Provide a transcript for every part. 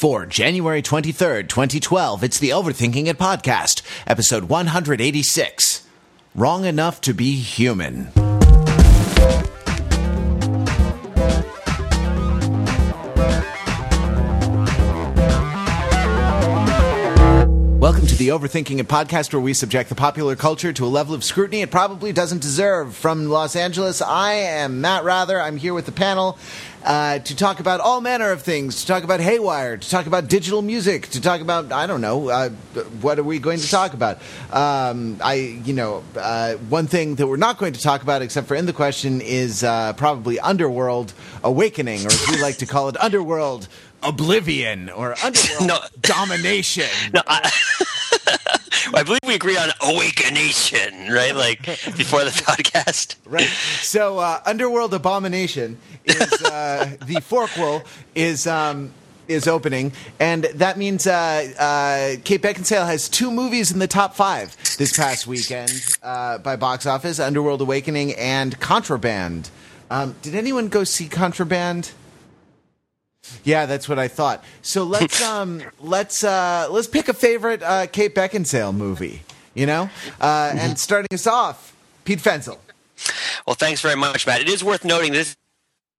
For January 23rd, 2012, it's the Overthinking It podcast, episode 186 Wrong Enough to Be Human. The Overthinking It podcast, where we subject the popular culture to a level of scrutiny it probably doesn't deserve. From Los Angeles, I am Matt Wrather. I'm here with the panel uh, to talk about all manner of things, to talk about Haywire, to talk about digital music, to talk about, I don't know, uh, what are we going to talk about? Um, I, you know, uh, one thing that we're not going to talk about, except for in the question, is uh, probably Underworld Awakening, or as we like to call it, Underworld oblivion or underworld No. domination. No, I, I believe we agreed on awakenation, right? Like before the podcast. Right. So, uh, underworld abomination is uh, the forquel is. Um, is opening, and that means uh, uh, Kate Beckinsale has two movies in the top five this past weekend uh, by box office: Underworld Awakening and Contraband. Um, did anyone go see Contraband? Yeah, that's what I thought. So let's um let's uh let's pick a favorite uh Kate Beckinsale movie, you know? Uh and starting us off, Pete Fenzel. Well, thanks very much, Matt. It is worth noting this.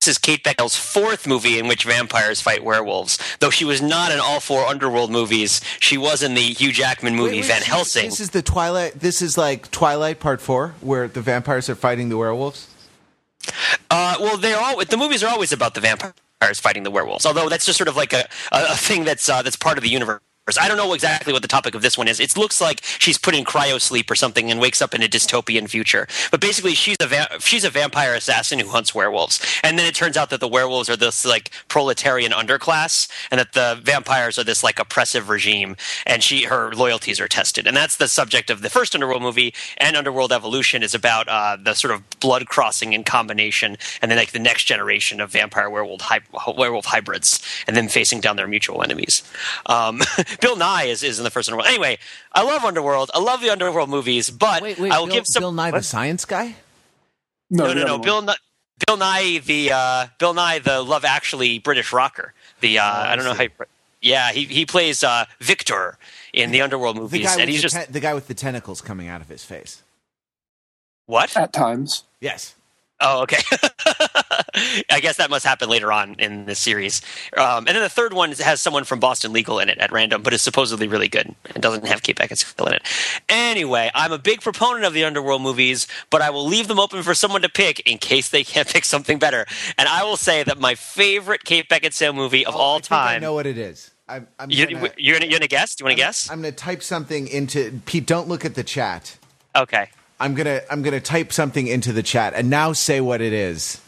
This is Kate Beckinsale's fourth movie in which vampires fight werewolves. Though she was not in all four Underworld movies, she was in the Hugh Jackman movie Wait, wait, Van Helsing. This is the Twilight this is like Twilight Part 4 where the vampires are fighting the werewolves. Uh, well, they're all the movies are always about the vampires fighting the werewolves. Although that's just sort of like a, a, thing that's uh, that's part of the universe. I don't know exactly what the topic of this one is. It looks like she's put in cryo sleep or something and wakes up in a dystopian future. But basically, she's a va- she's a vampire assassin who hunts werewolves. And then it turns out that the werewolves are this like proletarian underclass, and that the vampires are this like oppressive regime. And she her loyalties are tested. And that's the subject of the first Underworld movie. And Underworld Evolution is about uh, the sort of blood crossing in combination, and then like the next generation of vampire werewolf hy- werewolf hybrids, and then facing down their mutual enemies. Um, Bill Nighy is, is in the first Underworld. Anyway, I love Underworld. I love the Underworld movies, but Wait, wait, I will Bill, give some. Bill Nye the science guy? No, the no, no. Bill, Nighy, Bill Nighy, the uh, Bill Nighy, the Love Actually British rocker. The uh, Oh, I I don't know how. You, yeah, he he plays uh, Victor in the Underworld The movies, guy with and he's the, just te- the guy with the tentacles coming out of his face. what? At times. Yes. Oh, okay. I guess that must happen later on in the series. Um, and then the third one has someone from Boston Legal in it at random, but is supposedly really good and doesn't have Kate Beckinsale in it. Anyway, I'm a big proponent of the Underworld movies, but I will leave them open for someone to pick in case they can't pick something better. And I will say that my favorite Kate Beckinsale movie of Oh, all I think I know what it is. I'm, I'm You, gonna, you're gonna, you're gonna guess? Do you want to guess? I'm going to type something into Pete. Don't look at the chat. Okay. I'm gonna I'm gonna type something into the chat and now say what it is.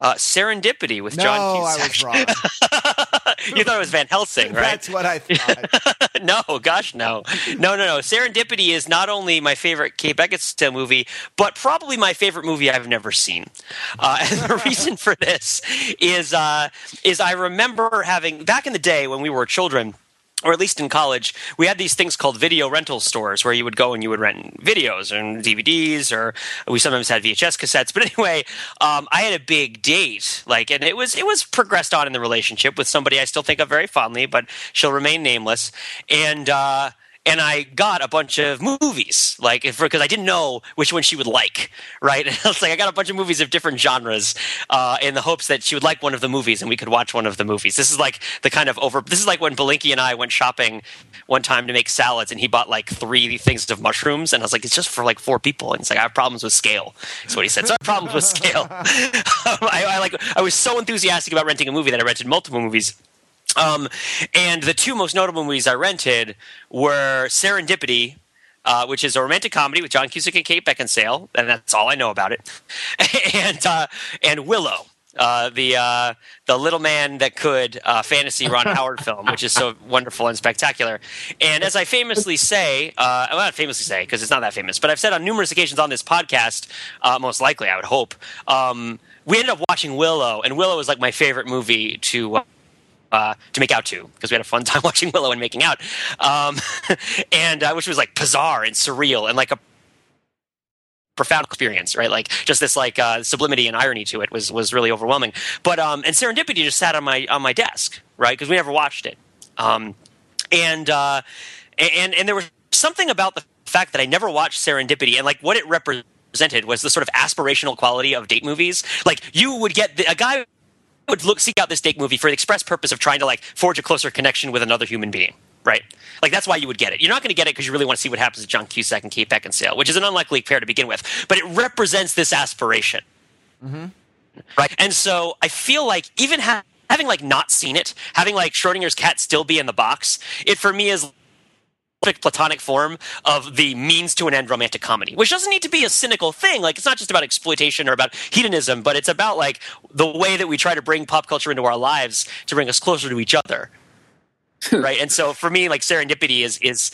Uh, Serendipity with No, John I was wrong. you thought it was Van Helsing, right? That's what I thought. no, gosh, no, no, no, no. Serendipity is not only my favorite Kate Beckinsale movie, but probably my favorite movie I've never seen. Uh, and the reason for this is uh, is I remember having back in the day when we were children. Or at least in college, we had these things called video rental stores where you would go and you would rent videos and DVDs, or we sometimes had VHS cassettes. But anyway, um, I had a big date, like, and it was it was progressed on in the relationship with somebody I still think of very fondly, but she'll remain nameless. And uh, and I got a bunch of movies, like because I didn't know which one she would like, right? I was like, I got a bunch of movies of different genres, uh, in the hopes that she would like one of the movies, and we could watch one of the movies. This is like the kind of over. This is like when Belinkie and I went shopping one time to make salads, and he bought like three things of mushrooms, and I was like, it's just for like four people, and he's like, I have problems with scale. That's what he said. So I have problems with scale. I, I like. I was so enthusiastic about renting a movie that I rented multiple movies. Um, and the two most notable movies I rented were Serendipity, uh, which is a romantic comedy with John Cusack and Kate Beckinsale, and that's all I know about it, and uh, and Willow. Uh, the uh, the little man that could uh, fantasy Ron Howard film, which is so wonderful and spectacular. And as I famously say, uh, well, not famously say because it's not that famous, but I've said on numerous occasions on this podcast, uh, most likely I would hope, um, we ended up watching Willow, and Willow is like my favorite movie to. Uh, to make out to because we had a fun time watching Willow and making out, um, and uh, which was like bizarre and surreal and like a profound experience, right? Like just this like uh, sublimity and irony to it was was really overwhelming. But um, and Serendipity just sat on my on my desk, right? Because we never watched it. Um, and uh, and and there was something about the fact that I never watched Serendipity and like what it represented was the sort of aspirational quality of date movies. Like you would get the, a guy would look seek out this date movie for the express purpose of trying to like forge a closer connection with another human being. Right, like that's why you would get it. You're not going to get it because you really want to see what happens to John Cusack and Kate Beckinsale, which is an unlikely pair to begin with. But it represents this aspiration, mm-hmm. right? And so I feel like even ha- having like not seen it, having like Schrodinger's cat still be in the box, it for me is platonic form of the means to an end romantic comedy, which doesn't need to be a cynical thing. Like it's not just about exploitation or about hedonism, but it's about like the way that we try to bring pop culture into our lives to bring us closer to each other. right. And so for me, like serendipity is is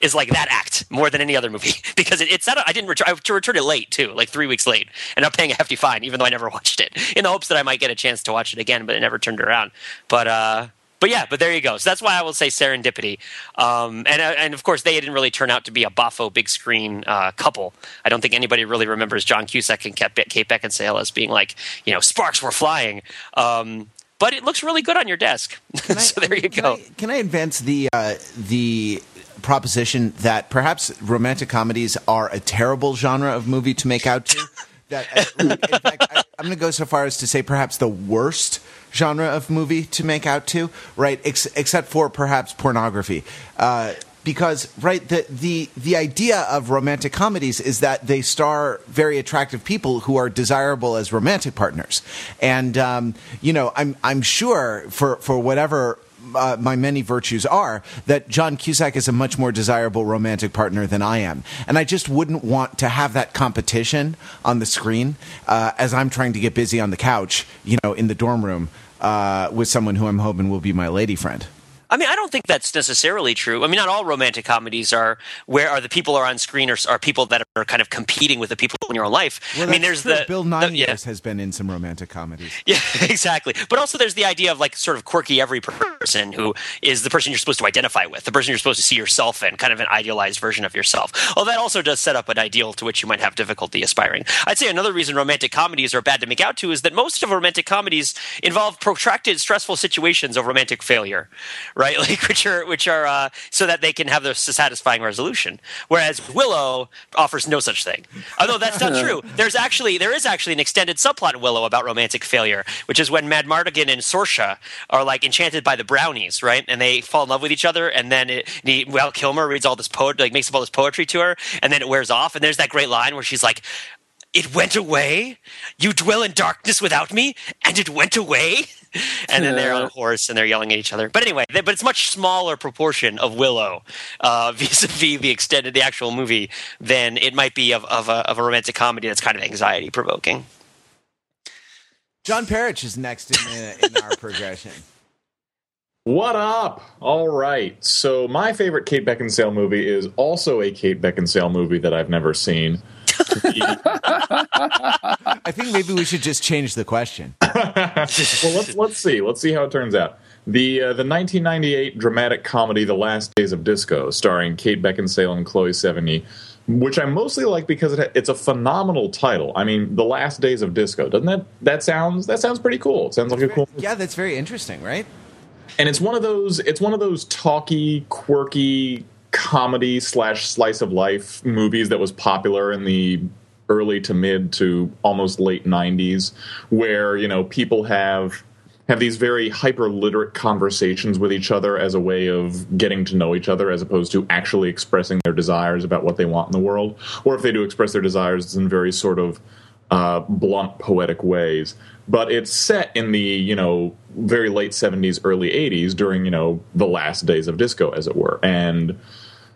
is like that act more than any other movie because it, it's not. I didn't return. I returned it late too, like three weeks late, and I'm paying a hefty fine, even though I never watched it, in the hopes that I might get a chance to watch it again, but it never turned around. But uh, but yeah, but there you go. So that's why I will say serendipity. Um, and uh, and of course, they didn't really turn out to be a boffo big screen uh, couple. I don't think anybody really remembers John Cusack and Kate Beckinsale as being like you know sparks were flying. Um, but it looks really good on your desk. so there you can go. I, can I advance the uh, the proposition that perhaps romantic comedies are a terrible genre of movie to make out to? that uh, in fact, I, I'm going to go so far as to say perhaps the worst genre of movie to make out to, right? Ex- except for perhaps pornography. Uh, because right the, the the idea of romantic comedies is that they star very attractive people who are desirable as romantic partners and um, you know i'm i'm sure for for whatever uh, my many virtues are that John Cusack is a much more desirable romantic partner than I am, and I just wouldn't want to have that competition on the screen uh, as I'm trying to get busy on the couch, you know, in the dorm room uh, with someone who I'm hoping will be my lady friend. I mean, I don't think that's necessarily true. I mean, not all romantic comedies are where are the people are on screen or are people that are kind of competing with the people in your own life. Well, I mean, there's true. the Bill Nighy the, yeah. has been in some romantic comedies. Yeah, exactly. But also, there's the idea of like sort of quirky every person who is the person you're supposed to identify with, the person you're supposed to see yourself in, kind of an idealized version of yourself. Well, that also does set up an ideal to which you might have difficulty aspiring. I'd say another reason romantic comedies are bad to make out to is that most of romantic comedies involve protracted, stressful situations of romantic failure, right? Like which are which are uh, so that they can have their satisfying resolution. Whereas Willow offers no such thing. Although that's not true. There's actually there is actually an extended subplot in Willow about romantic failure, which is when Mad Madmartigan and Sorsha are like enchanted by the brownies, right? And they fall in love with each other, and then it, and he, Val Kilmer reads all this poet, like makes up all this poetry to her, and then it wears off. And there's that great line where she's like, "It went away. You dwell in darkness without me, and it went away." and then they're on a horse and they're yelling at each other. But anyway, they, but it's much smaller proportion of Willow uh, vis-a-vis the extended the actual movie than it might be of, of, a, of a romantic comedy that's kind of anxiety provoking. John Perich is next in, the, in our progression. What up? All right. So my favorite Kate Beckinsale movie is also a Kate Beckinsale movie that I've never seen. I think maybe we should just change the question. well, let's let's see. Let's see how it turns out. The uh, the 1998 dramatic comedy The Last Days of Disco, starring Kate Beckinsale and Chloe Sevigny, which I mostly like because it, it's a phenomenal title. I mean, The Last Days of Disco. Doesn't that that sounds that sounds pretty cool? It sounds like a cool. Yeah, that's very interesting, right? And it's one of those it's one of those talky, quirky comedy slash slice of life movies that was popular in the early to mid to almost late 90s where you know people have have these very hyper literate conversations with each other as a way of getting to know each other as opposed to actually expressing their desires about what they want in the world. Or if they do express their desires in very sort of uh, blunt poetic ways. But it's set in the you know very late 70s early 80s during you know the last days of disco as it were. And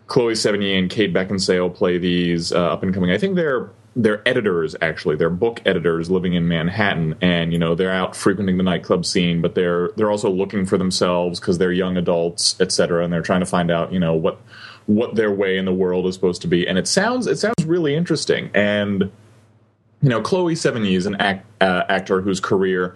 chloe sevigny and kate beckinsale play these uh, up and coming. I think they're they're editors actually. They're book editors living in manhattan. And you know they're out frequenting the nightclub scene but they're they're also looking for themselves because they're young adults et cetera, and they're trying to find out you know what what their way in the world is supposed to be. And it sounds it sounds really interesting. And you know, Chloe Sevigny is an act, uh, actor whose career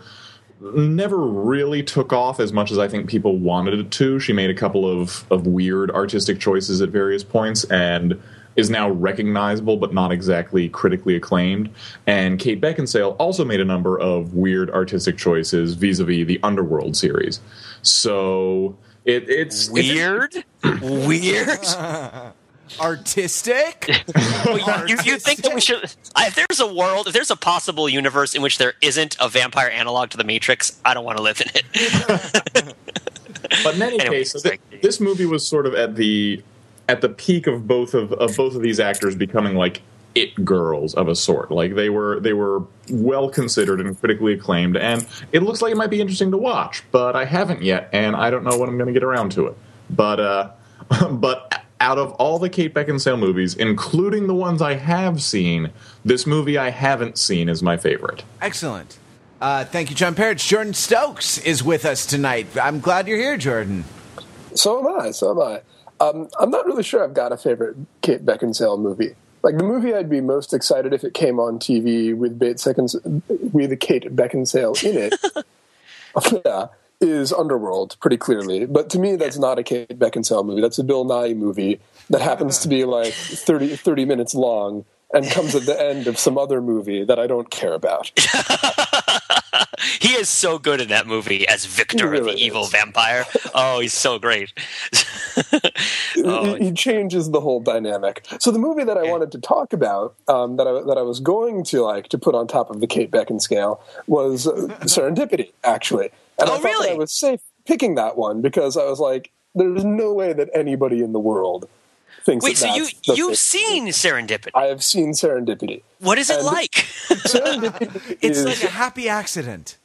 never really took off as much as I think people wanted it to. She made a couple of, of weird artistic choices at various points and is now recognizable but not exactly critically acclaimed. And Kate Beckinsale also made a number of weird artistic choices vis a vis the Underworld series. So It, it's weird, it's, weird. artistic. you, you, think that we should? If there's a world, if there's a possible universe in which there isn't a vampire analog to the Matrix, I don't want to live in it. but in any anyway, case, th- this movie was sort of at the at the peak of both of, of both of these actors becoming like it girls of a sort. Like they were they were well considered and critically acclaimed, and it looks like it might be interesting to watch. But I haven't yet, and I don't know when I'm going to get around to it. But uh, but out of all the Kate Beckinsale movies, including the ones I have seen, this movie I haven't seen is my favorite. Excellent. Uh, thank you, John Perich. Jordan Stokes is with us tonight. I'm glad you're here, Jordan. So am I. So am I. Um, I'm not really sure I've got a favorite Kate Beckinsale movie. Like the movie, I'd be most excited if it came on TV with Bate Seconds, with Kate Beckinsale in it. yeah, is Underworld, pretty clearly. But to me, that's not a Kate Beckinsale movie. That's a Bill Nighy movie that happens uh-huh. to be like 30, 30 minutes long and comes at the end of some other movie that I don't care about. he is so good in that movie as Victor, really the evil vampire. Oh, he's so great. oh. he, he, changes the whole dynamic. So the movie that I yeah. wanted to talk about, um, that I that I was going to like to put on top of the Kate Beckinsale was uh, Serendipity, actually. And oh, I thought really? I was safe picking that one because I was like, there's no way that anybody in the world thinks. Wait, so you you've seen Serendipity? I have seen Serendipity. What is it and like? Serendipity it's is, like a happy accident.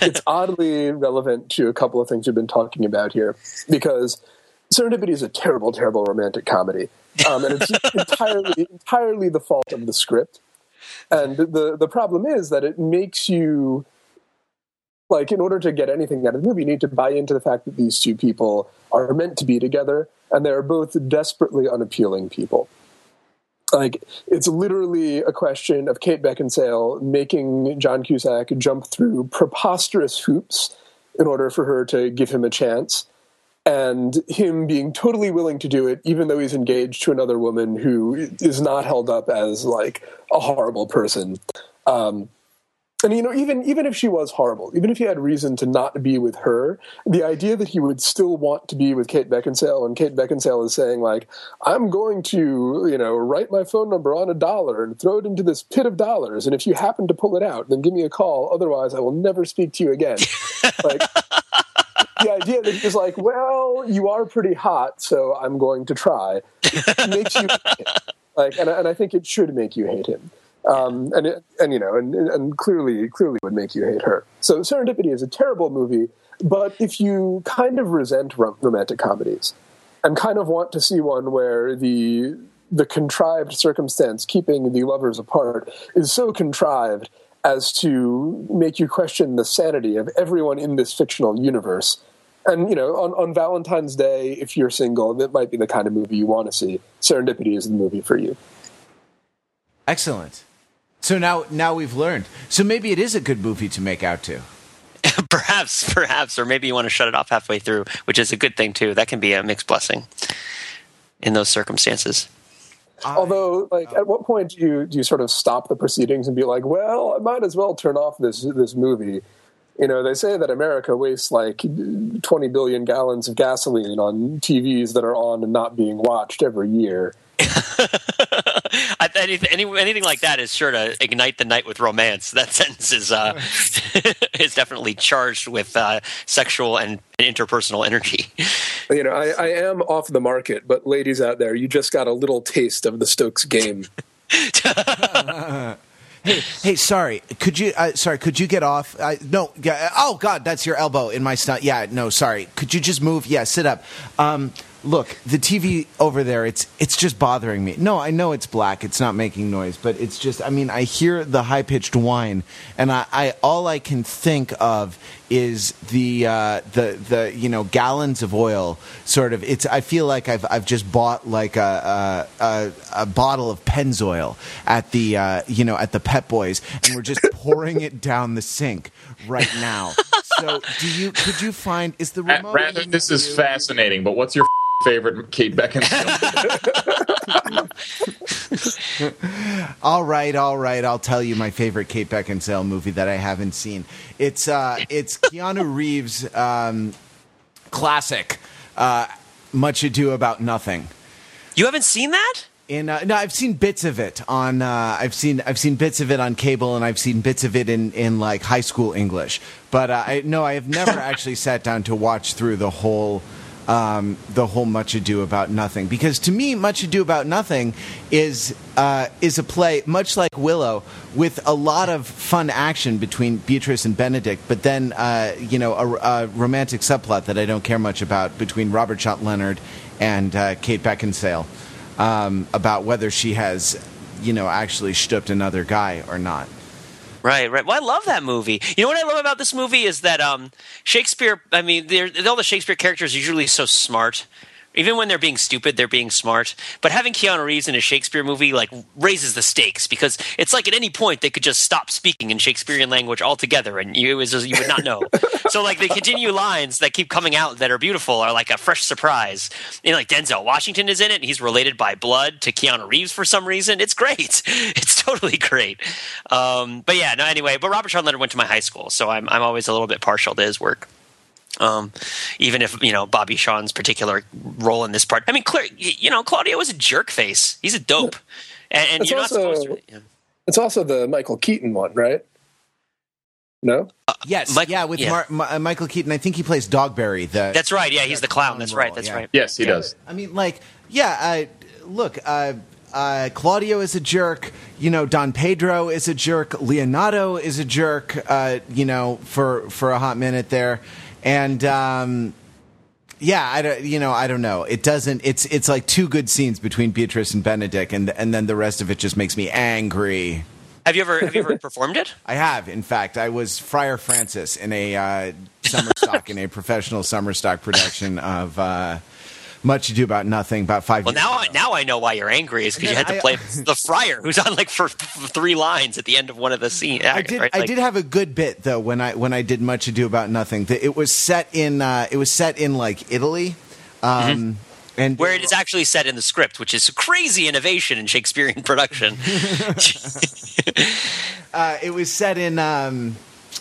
it's oddly relevant to a couple of things we've been talking about here because Serendipity is a terrible, terrible romantic comedy, um, and it's entirely entirely the fault of the script. And the the problem is that it makes you like in order to get anything out of the movie, you need to buy into the fact that these two people are meant to be together, and they are both desperately unappealing people. Like it's literally a question of Kate Beckinsale making John Cusack jump through preposterous hoops in order for her to give him a chance, and him being totally willing to do it, even though he's engaged to another woman who is not held up as like a horrible person. Um, and you know even even if she was horrible even if he had reason to not be with her the idea that he would still want to be with kate beckinsale and kate beckinsale is saying like i'm going to you know write my phone number on a dollar and throw it into this pit of dollars and if you happen to pull it out then give me a call otherwise i will never speak to you again. Like the idea that he's like well you are pretty hot so i'm going to try. Makes you like and, and i think it should make you hate him um, and it, and you know, and, and clearly, clearly would make you hate her. So Serendipity is a terrible movie, but if you kind of resent rom- romantic comedies and kind of want to see one where the the contrived circumstance keeping the lovers apart is so contrived as to make you question the sanity of everyone in this fictional universe. And you know, on, on Valentine's Day, if you're single, that might be the kind of movie you want to see. Serendipity is the movie for you. Excellent. So now, now we've learned. So maybe it is a good movie to make out to. perhaps, perhaps, or maybe you want to shut it off halfway through, which is a good thing too. That can be a mixed blessing in those circumstances. Although, like, at what point do you do you sort of stop the proceedings and be like, "Well, I might as well turn off this this movie"? You know, they say that America wastes like 20 billion gallons of gasoline on TVs that are on and not being watched every year. anything, anything like that is sure to ignite the night with romance. That sentence is uh, is definitely charged with uh, sexual and interpersonal energy. You know, I, I am off the market, but ladies out there, you just got a little taste of the Stokes game. hey, hey, sorry. Could you? Uh, sorry, could you get off? Uh, no. oh God, that's your elbow in my stomach. Yeah, no, sorry. Could you just move? Yeah, sit up. Um, look, the TV over there, it's it's just bothering me. No, I know it's black, it's not making noise, but it's just I mean, I hear the high pitched whine and I, I, all I can think of is the uh, the the you know gallons of oil sort of it's I feel like I've I've just bought like a a, a, a bottle of Pennzoil at the uh, you know at the Pep Boys and we're just pouring it down the sink right now. So do you could you find is the remote Wrather this is fascinating, but what's your favorite Kate Beckinsale. all right, all right. I'll tell you my favorite Kate Beckinsale movie that I haven't seen. It's uh, it's Keanu Reeves' um, classic uh, Much Ado About Nothing. You haven't seen that? In uh, no, I've seen bits of it on. Uh, I've seen I've seen bits of it on cable, and I've seen bits of it in, in like high school English. But uh, I, no, I have never actually sat down to watch through the whole um, the whole Much Ado About Nothing because to me, Much Ado About Nothing is uh, is a play much like Willow with a lot of fun action between Beatrice and Benedick, but then uh, you know a, a romantic subplot that I don't care much about between Robert Sean Leonard and uh, Kate Beckinsale um, about whether she has you know actually stooped another guy or not. Right, right. Well, I love that movie. You know what I love about this movie is that um, Shakespeare. I mean, all the Shakespeare characters are usually so smart. Even when they're being stupid, they're being smart. But having Keanu Reeves in a Shakespeare movie like raises the stakes because it's like at any point they could just stop speaking in Shakespearean language altogether, and you was just, you would not know. so like the continue lines that keep coming out that are beautiful are like a fresh surprise. You know, like Denzel Washington is in it, and he's related by blood to Keanu Reeves for some reason. It's great. It's totally great. Um, but yeah, no. Anyway, but Robert Sean Leonard went to my high school, so I'm I'm always a little bit partial to his work. Um, even if you know Bobby Sean's particular role in this part, I mean, Claire, you know, Claudio was a jerk face. He's a dope, and, and It's you're also- not supposed to. Yeah. It's also the Michael Keaton one, right? No, Yes, Mike- yeah, with yeah. Mar- Ma- uh, Michael Keaton. I think he plays Dogberry. The That's right. Yeah, he's the clown. That's right. That's yeah. right. Yes, he does. I mean, like, yeah. Uh, look, uh, uh, Claudio is a jerk. You know, Don Pedro is a jerk. Leonardo is a jerk. Uh, you know, for for a hot minute there, and. Um, yeah, I don't, you know, I don't know. It doesn't. It's it's like two good scenes between Beatrice and Benedick, and and then the rest of it just makes me angry. Have you ever have you ever performed it? I have, in fact, I was Friar Francis in a uh, summer stock in a professional summer stock production of uh, Much Ado About Nothing about five. Well, years now I now I know why you're angry is because you had to I- play the friar who's on like for th- three lines at the end of one of the scenes. I did. right? I did have a good bit though when I when I did Much Ado About Nothing. The- It was set in. Uh, it was set in like Italy, um, and Mm-hmm. where it is actually set in the script, which is a crazy innovation in Shakespearean production. uh, it was set in. Um,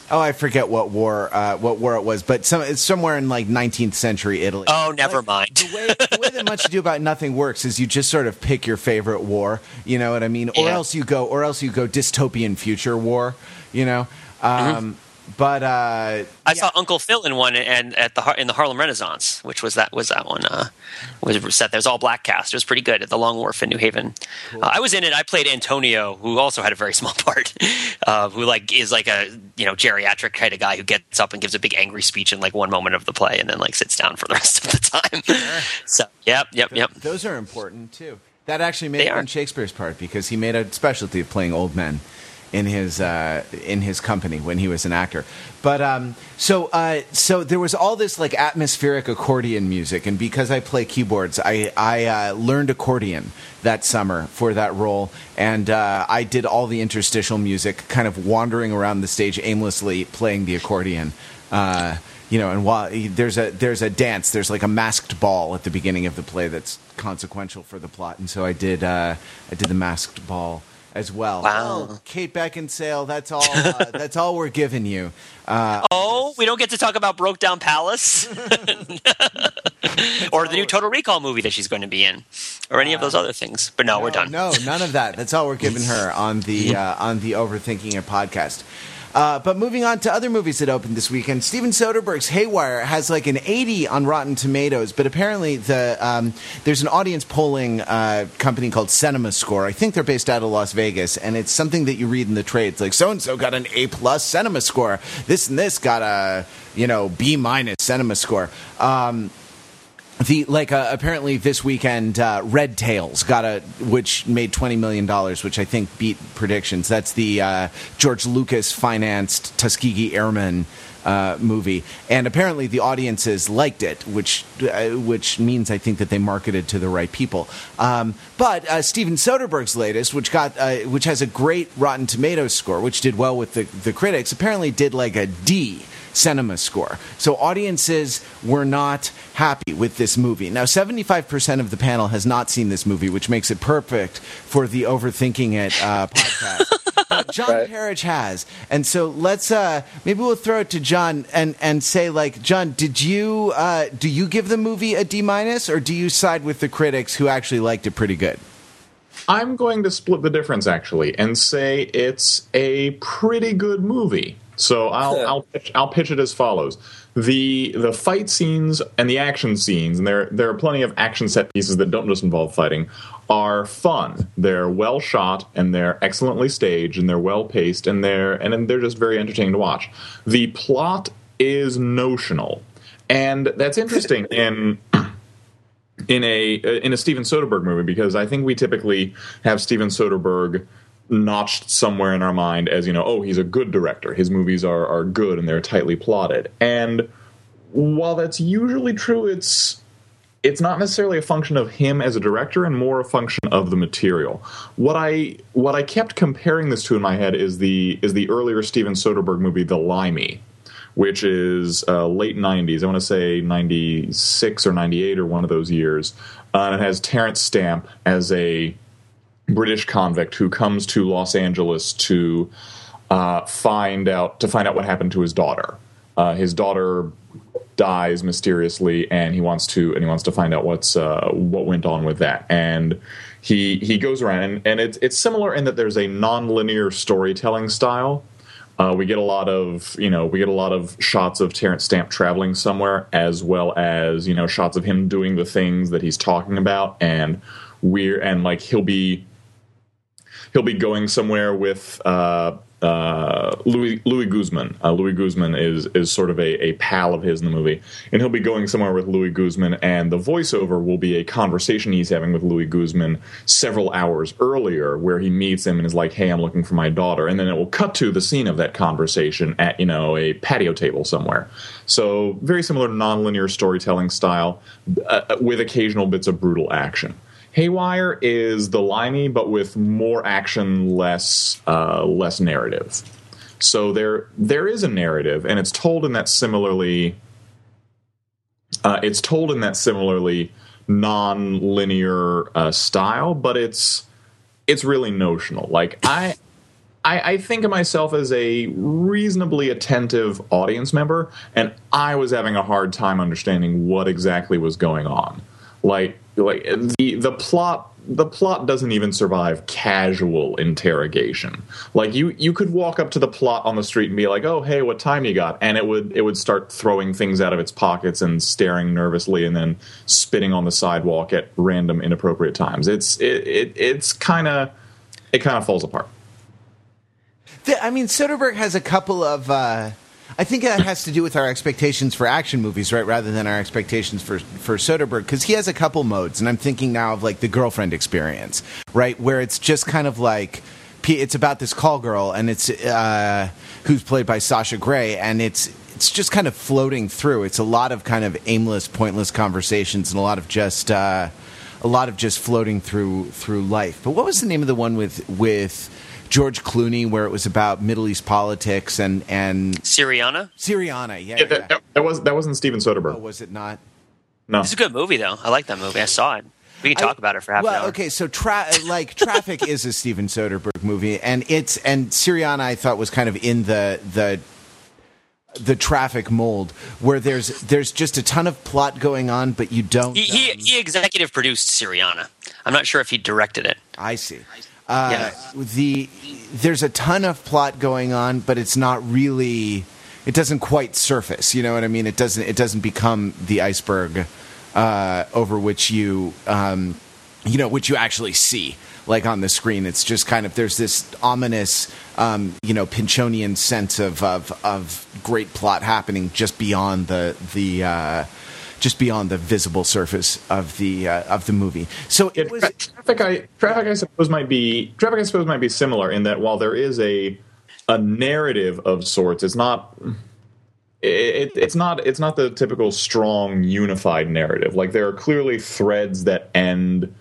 oh, I forget what war uh, what war it was, but some it's somewhere in like 19th century Italy. oh, never mind. the way, the way that much ado about nothing works is you just sort of pick your favorite war you know what i mean or else you go or else you go dystopian future war you know um, but uh, I saw Uncle Phil in one, and at the in the Harlem Renaissance, which was that was that one uh, was set. There was all black cast. It was pretty good at the Long Wharf in New Haven. Uh, I was in it. I played Antonio, who also had a very small part, uh, who like is like a you know geriatric kind of guy who gets up and gives a big angry speech in like one moment of the play, and then like sits down for the rest of the time. so yep, yep, yep. those are important too that actually made it on shakespeare's part because he made a specialty of playing old men in his uh, in his company when he was an actor. But um, so uh, so there was all this like atmospheric accordion music, and because I play keyboards, I I uh, learned accordion that summer for that role, and uh, I did all the interstitial music, kind of wandering around the stage aimlessly playing the accordion. Uh, you know, and while there's a there's a dance, there's like a masked ball at the beginning of the play that's consequential for the plot, and so I did uh, I did the masked ball as well. Wow. Oh, Kate Beckinsale, that's all. Uh, that's all we're giving you. Uh, Oh, we don't get to talk about Broke Down Palace or the new Total Recall movie that she's going to be in, or any of those other things. But no, we're done. No, none of that. That's all we're giving her on the uh, on the overthinking it podcast. Uh, but moving on to other movies that opened this weekend, Steven Soderbergh's Haywire has like an 80 on Rotten Tomatoes, but apparently the um, there's an audience polling uh, company called Cinema Score. I think they're based out of Las Vegas, and it's something that you read in the trades, like so and so got an A plus Cinema Score, this and this got a you know B minus Cinema Score. Um, the like uh, apparently this weekend uh, red tails got a which made 20 million dollars which i think beat predictions. That's the uh, george lucas financed tuskegee airmen uh, movie. And apparently the audiences liked it which uh, which means i think that they marketed to the right people. Um, but uh, steven soderbergh's latest which got which has a great rotten tomatoes score which did well with the, the critics apparently did like a d cinema score. So audiences were not happy with this movie. Now, 75% of the panel has not seen this movie, which makes it perfect for the Overthinking It uh, podcast. but John Right. Perich has. And so let's uh maybe we'll throw it to John and and say like John, did you uh do you give the movie a D minus or do you side with the critics who actually liked it pretty good? I'm going to split the difference actually and say it's a pretty good movie. So I'll I'll pitch, I'll pitch it as follows: the the fight scenes and the action scenes, and there there are plenty of action set pieces that don't just involve fighting, are fun. They're well shot and they're excellently staged and they're well paced and they're and they're just very entertaining to watch. The plot is notional, and that's interesting in in a in a Steven Soderbergh movie because I think we typically have Steven Soderbergh notched somewhere in our mind as you know oh he's a good director his movies are are good and they're tightly plotted and while that's usually true it's it's not necessarily a function of him as a director and more a function of the material what i what i kept comparing this to in my head is the is the earlier steven soderbergh movie the limey which is uh, late 90s. I want to say 96 or 98 or one of those years. Uh, and it has Terence Stamp as a British convict who comes to Los Angeles to uh, find out to find out what happened to his daughter. Uh, his daughter dies mysteriously, and he wants to and he wants to find out what's uh, what went on with that. And he he goes around, and, and it's it's similar in that there's a non-linear storytelling style. Uh, we get a lot of you know we get a lot of shots of Terence Stamp traveling somewhere, as well as you know shots of him doing the things that he's talking about, and we're and like he'll be he'll be going somewhere with uh, uh, Louis Louis Guzman. Uh, Louis Guzman is is sort of a, a pal of his in the movie, and he'll be going somewhere with Louis Guzman, and the voiceover will be a conversation he's having with Louis Guzman several hours earlier, where he meets him and is like, "Hey, I'm looking for my daughter," and then it will cut to the scene of that conversation at you know a patio table somewhere. So very similar nonlinear storytelling style, uh, with occasional bits of brutal action. Haywire is the limey, but with more action, less uh, less narrative. So there there is a narrative, and it's told in that similarly. Uh, it's told in that similarly non-linear uh, style, but it's it's really notional. Like I, I, I think of myself as a reasonably attentive audience member, and I was having a hard time understanding what exactly was going on. Like, like the the plot the plot doesn't even survive casual interrogation. Like you you could walk up to the plot on the street and be like, "Oh, hey, what time you got?" and it would it would start throwing things out of its pockets and staring nervously and then spitting on the sidewalk at random inappropriate times. It's it, it it's kind of it kind of falls apart. I mean, Soderbergh has a couple of. Uh, I think that has to do with our expectations for action movies, right, rather than our expectations for for Soderbergh, because he has a couple modes, and I'm thinking now of like the girlfriend experience, right, where it's just kind of like it's about this call girl, and it's uh, who's played by Sasha Grey, and it's it's just kind of floating through. It's a lot of kind of aimless, pointless conversations, and a lot of just. Uh, a lot of just floating through through life. But what was the name of the one with with George Clooney where it was about Middle East politics and and Syriana. Syriana? Yeah, Yeah, that, yeah. that, that was that wasn't Steven Soderbergh. Oh, was it not? no, It's a good movie though. I like that movie. I saw it. We can talk I- about it for half well, an hour. okay, so tra- like Traffic is a Steven Soderbergh movie, and it's and Syriana I thought was kind of in the the the traffic mold where there's there's just a ton of plot going on, but you don't. He, he, um, he executive produced Syriana. I'm not sure if he directed it. I see. Uh, Yeah. The there's a ton of plot going on, but it's not really. It doesn't quite surface. You know what I mean? It doesn't. It doesn't become the iceberg uh, over which you, um, you know, which you actually see, like on the screen. It's just kind of there's this ominous, um, you know, Pynchonian sense of, of of great plot happening just beyond the the. Uh, just beyond the visible surface of the uh, of the movie, so Yeah, it was. traffic. I traffic. I suppose might be traffic. I suppose might be similar in that while there is a a narrative of sorts, it's not. It, it's not. It's not the typical strong unified narrative. Like there are clearly threads that end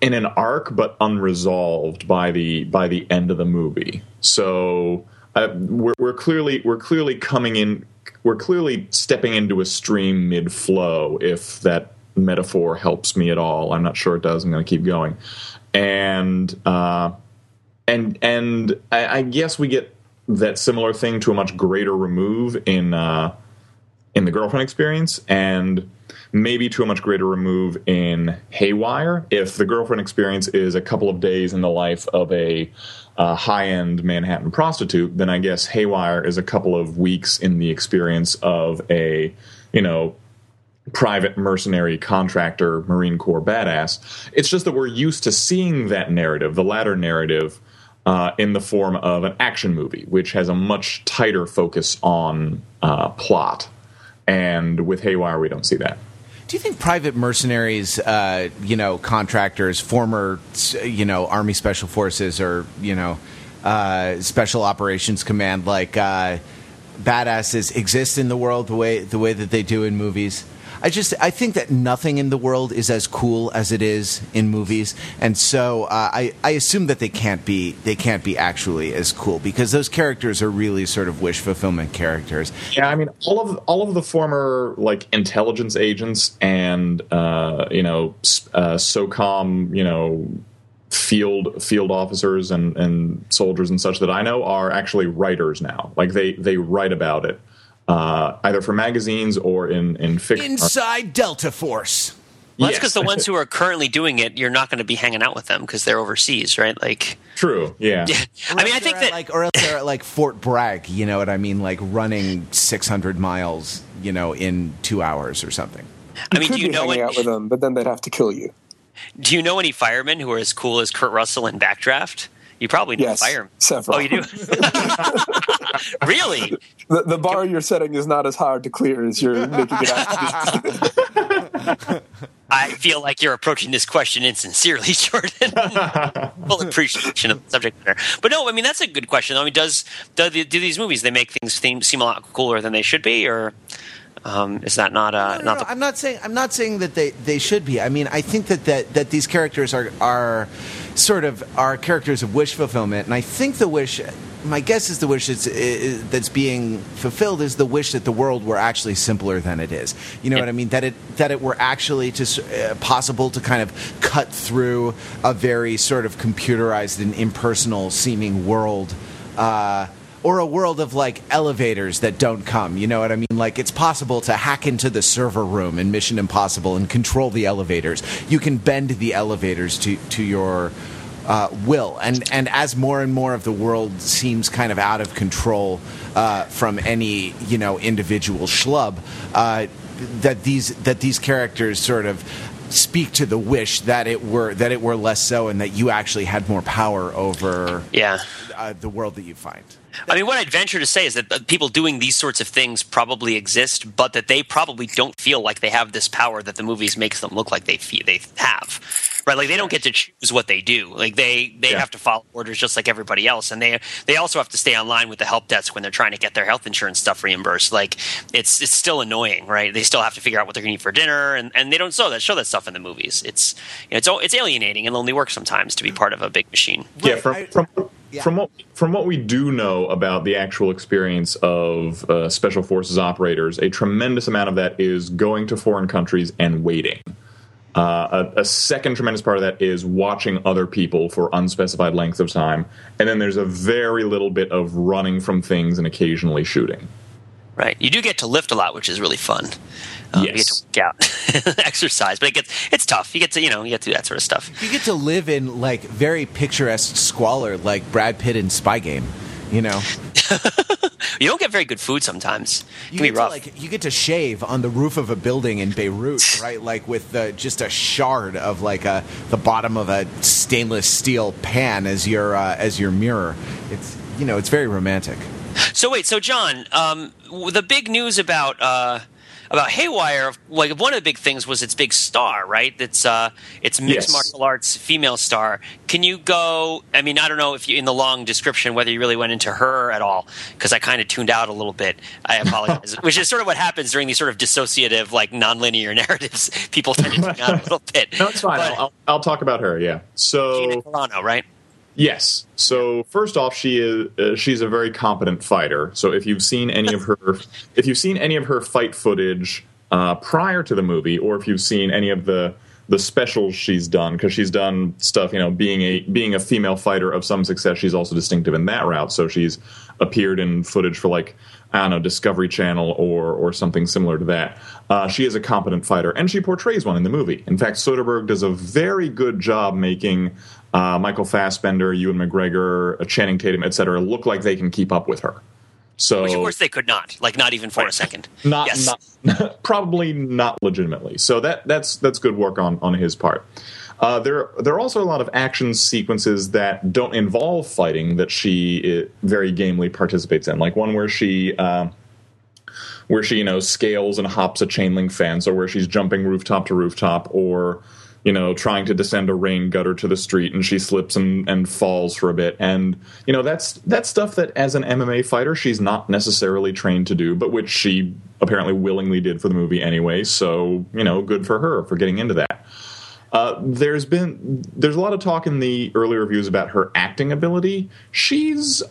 in an arc, but unresolved by the by the end of the movie. So uh, we're, we're clearly we're clearly coming in. We're clearly stepping into a stream mid flow. If that metaphor helps me at all, I'm not sure it does. I'm going to keep going, and uh, and and I, I guess we get that similar thing to a much greater remove in uh, in the girlfriend experience, and maybe to a much greater remove in Haywire. If the girlfriend experience is a couple of days in the life of a uh, high end Manhattan prostitute, then I guess Haywire is a couple of weeks in the experience of a you know private mercenary contractor Marine Corps badass. It's just that we're used to seeing that narrative, the latter narrative, uh, in the form of an action movie, which has a much tighter focus on uh, plot. And with Haywire, we don't see that. Do you think private mercenaries, uh, you know, contractors, former, you know, Army Special Forces or, you know, uh, Special Operations Command, like uh, badasses, exist in the world the way the way that they do in movies? I just I think that nothing in the world is as cool as it is in movies, and so uh, I I assume that they can't be they can't be actually as cool because those characters are really sort of wish fulfillment characters. Yeah, I mean all of all of the former like intelligence agents and uh, you know uh, SOCOM you know field field officers and, and soldiers and such that I know are actually writers now. Like they they write about it uh, either for magazines or in in fiction. Inside Delta Force. Well, that's because yes. the ones who are currently doing it, you're not going to be hanging out with them because they're overseas, right? Like, true, yeah. I mean, I think that, like, or else they're at like Fort Bragg. You know what I mean? Like running 600 miles, you know, in two hours or something. I mean, do you know hanging out with them, but then they'd have to kill you. Do you know any firemen who are as cool as Kurt Russell in Backdraft? You probably know yes, firemen. Several. Oh, you do. really? The, the bar you're setting is not as hard to clear as you're making it out. To be. I feel like you're approaching this question insincerely, Jordan. Full appreciation of the subject matter, but no, I mean that's a good question. I mean, does do, do these movies they make things seem, seem a lot cooler than they should be, or um, is that not uh, no, no, not? No, I'm not saying I'm not saying that they, they should be. I mean, I think that, that that these characters are are sort of are characters of wish fulfillment, and I think the wish. My guess is the wish that's, is, that's being fulfilled is the wish that the world were actually simpler than it is. You know what I mean? That it that it were actually just uh, possible to kind of cut through a very sort of computerized and impersonal seeming world. Uh, or a world of like elevators that don't come. You know what I mean? Like it's possible to hack into the server room in Mission Impossible and control the elevators. You can bend the elevators to to your uh, will. And and as more and more of the world seems kind of out of control uh, from any you know individual schlub, uh, that these that these characters sort of speak to the wish that it were that it were less so, and that you actually had more power over yeah uh, the world that you find. I mean, what I'd venture to say is that uh, people doing these sorts of things probably exist, but that they probably don't feel like they have this power that the movies makes them look like they feel, they have. Right? Like they don't get to choose what they do. Like they they yeah. have to follow orders just like everybody else, and they they also have to stay online with the help desk when they're trying to get their health insurance stuff reimbursed. Like it's it's still annoying, right? They still have to figure out what they're going to eat for dinner, and, and they don't show that show that stuff in the movies. It's you know, it's it's alienating and lonely work sometimes to be part of a big machine. Yeah, from from yeah. From what from what we do know about the actual experience of uh, special forces operators, a tremendous amount of that is going to foreign countries and waiting. Uh, a, a, second tremendous part of that is watching other people for unspecified lengths of time, and then there's a very little bit of running from things and occasionally shooting. Right. You do get to lift a lot, which is really fun. Um, yes. You get to work out, exercise, but it gets it's tough. You get to you know you get to do that sort of stuff. You get to live in like very picturesque squalor, like Brad Pitt in Spy Game. You know, you don't get very good food sometimes. It you can be rough. To, like you get to shave on the roof of a building in Beirut, right? Like with the, just a shard of like a the bottom of a stainless steel pan as your uh, as your mirror. It's you know it's very romantic. So wait, so John, um, the big news about uh, about Haywire, like one of the big things was its big star, right? That's uh, it's mixed yes. martial arts female star. Can you go? I mean, I don't know if you in the long description whether you really went into her at all because I kind of tuned out a little bit. I apologize, which is sort of what happens during these sort of dissociative, like nonlinear narratives. People tend to tune out a little bit. No, it's fine. But, I'll, I'll, talk about her. Yeah. So Gina Carano, right? Yes. So first off, she is uh, she's a very competent fighter. So if you've seen any of her if you've seen any of her fight footage uh, prior to the movie, or if you've seen any of the the specials she's done because she's done stuff you know being a being a female fighter of some success she's also distinctive in that route so she's appeared in footage for like I don't know Discovery Channel or or something similar to that. Uh, she is a competent fighter, and she portrays one in the movie. In fact, Soderbergh does a very good job making uh, Michael Fassbender, Ewan McGregor, uh, Channing Tatum, etc., look like they can keep up with her. So, Which of course they could not, like not even for right. a second. Not, yes. not probably not legitimately. So that that's that's good work on on his part. Uh, there, there are also a lot of action sequences that don't involve fighting that she uh, very gamely participates in, like one where she. Uh, where she, you know, scales and hops a chain link fence, or where she's jumping rooftop to rooftop, or you know, trying to descend a rain gutter to the street and she slips and, and falls for a bit. And, you know, that's that's stuff that as an MMA fighter she's not necessarily trained to do, but which she apparently willingly did for the movie anyway. So, you know, good for her for getting into that. Uh, there's been there's a lot of talk in the early reviews about her acting ability. She's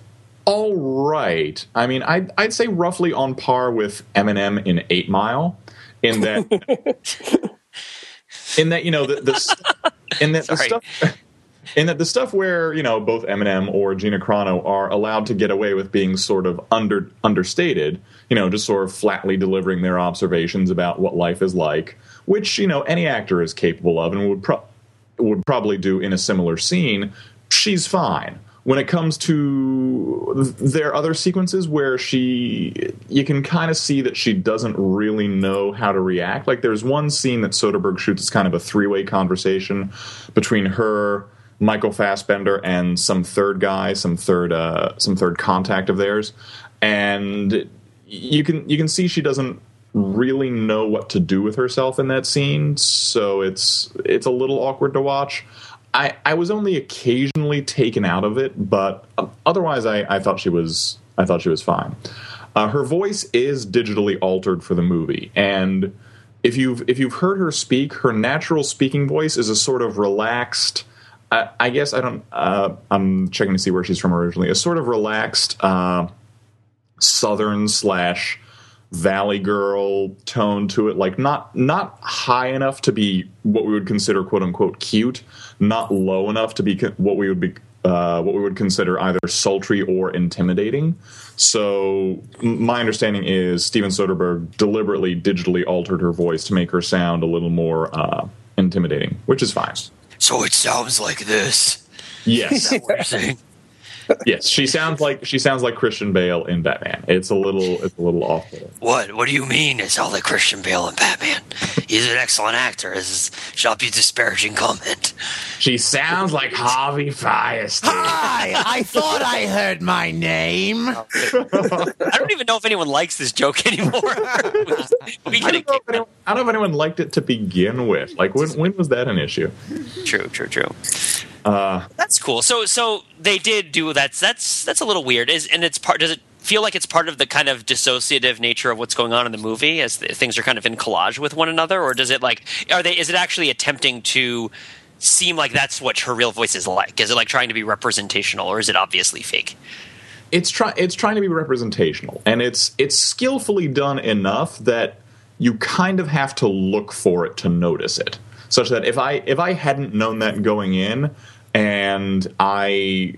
all right. I mean, I'd, I'd say roughly on par with Eminem in Eight Mile, in that in that you know the, the in that the stuff in that the stuff where you know both Eminem or Gina Carano are allowed to get away with being sort of under understated, you know, just sort of flatly delivering their observations about what life is like which you know any actor is capable of and would pro- would probably do in a similar scene. She's fine. When it comes to there are other sequences where she, you can kind of see that she doesn't really know how to react. Like there's one scene that Soderbergh shoots it's kind of a three way conversation between her, Michael Fassbender, and some third guy, some third, uh, some third contact of theirs, and you can you can see she doesn't really know what to do with herself in that scene, so it's it's a little awkward to watch. I, I was only occasionally taken out of it, but otherwise, I, I thought she was I thought she was fine. Uh, her voice is digitally altered for the movie, and if you've if you've heard her speak, her natural speaking voice is a sort of relaxed. I, I guess I don't. Uh, I'm checking to see where she's from originally. A sort of relaxed uh, southern slash valley girl tone to it like not not high enough to be what we would consider quote unquote cute not low enough to be what we would be uh, what we would consider either sultry or intimidating. So my understanding is steven soderbergh deliberately digitally altered her voice to make her sound a little more uh, intimidating which is fine. So it sounds like this. Yes yes, she sounds like she sounds like Christian Bale in Batman. It's a little it's a little awful. What? What do you mean? It's all like Christian Bale in Batman. He's an excellent actor. This shall be disparaging comment. She sounds like Harvey Fierstein. Hi, I thought I heard my name. I don't even know if anyone likes this joke anymore. we I, don't know if anyone, I don't know if anyone liked it to begin with. Like when when was that an issue? True, true, true. Uh, that's cool. So so they did do that's that's that's a little weird. Is and it's part. Does it feel like it's part of the kind of dissociative nature of what's going on in the movie as the, things are kind of in collage with one another, or does it like are they? Is it actually attempting to seem like that's what her real voice is like? Is it like trying to be representational, or is it obviously fake? It's trying. It's trying to be representational, and it's it's skillfully done enough that you kind of have to look for it to notice it. Such that if I if I hadn't known that going in, and I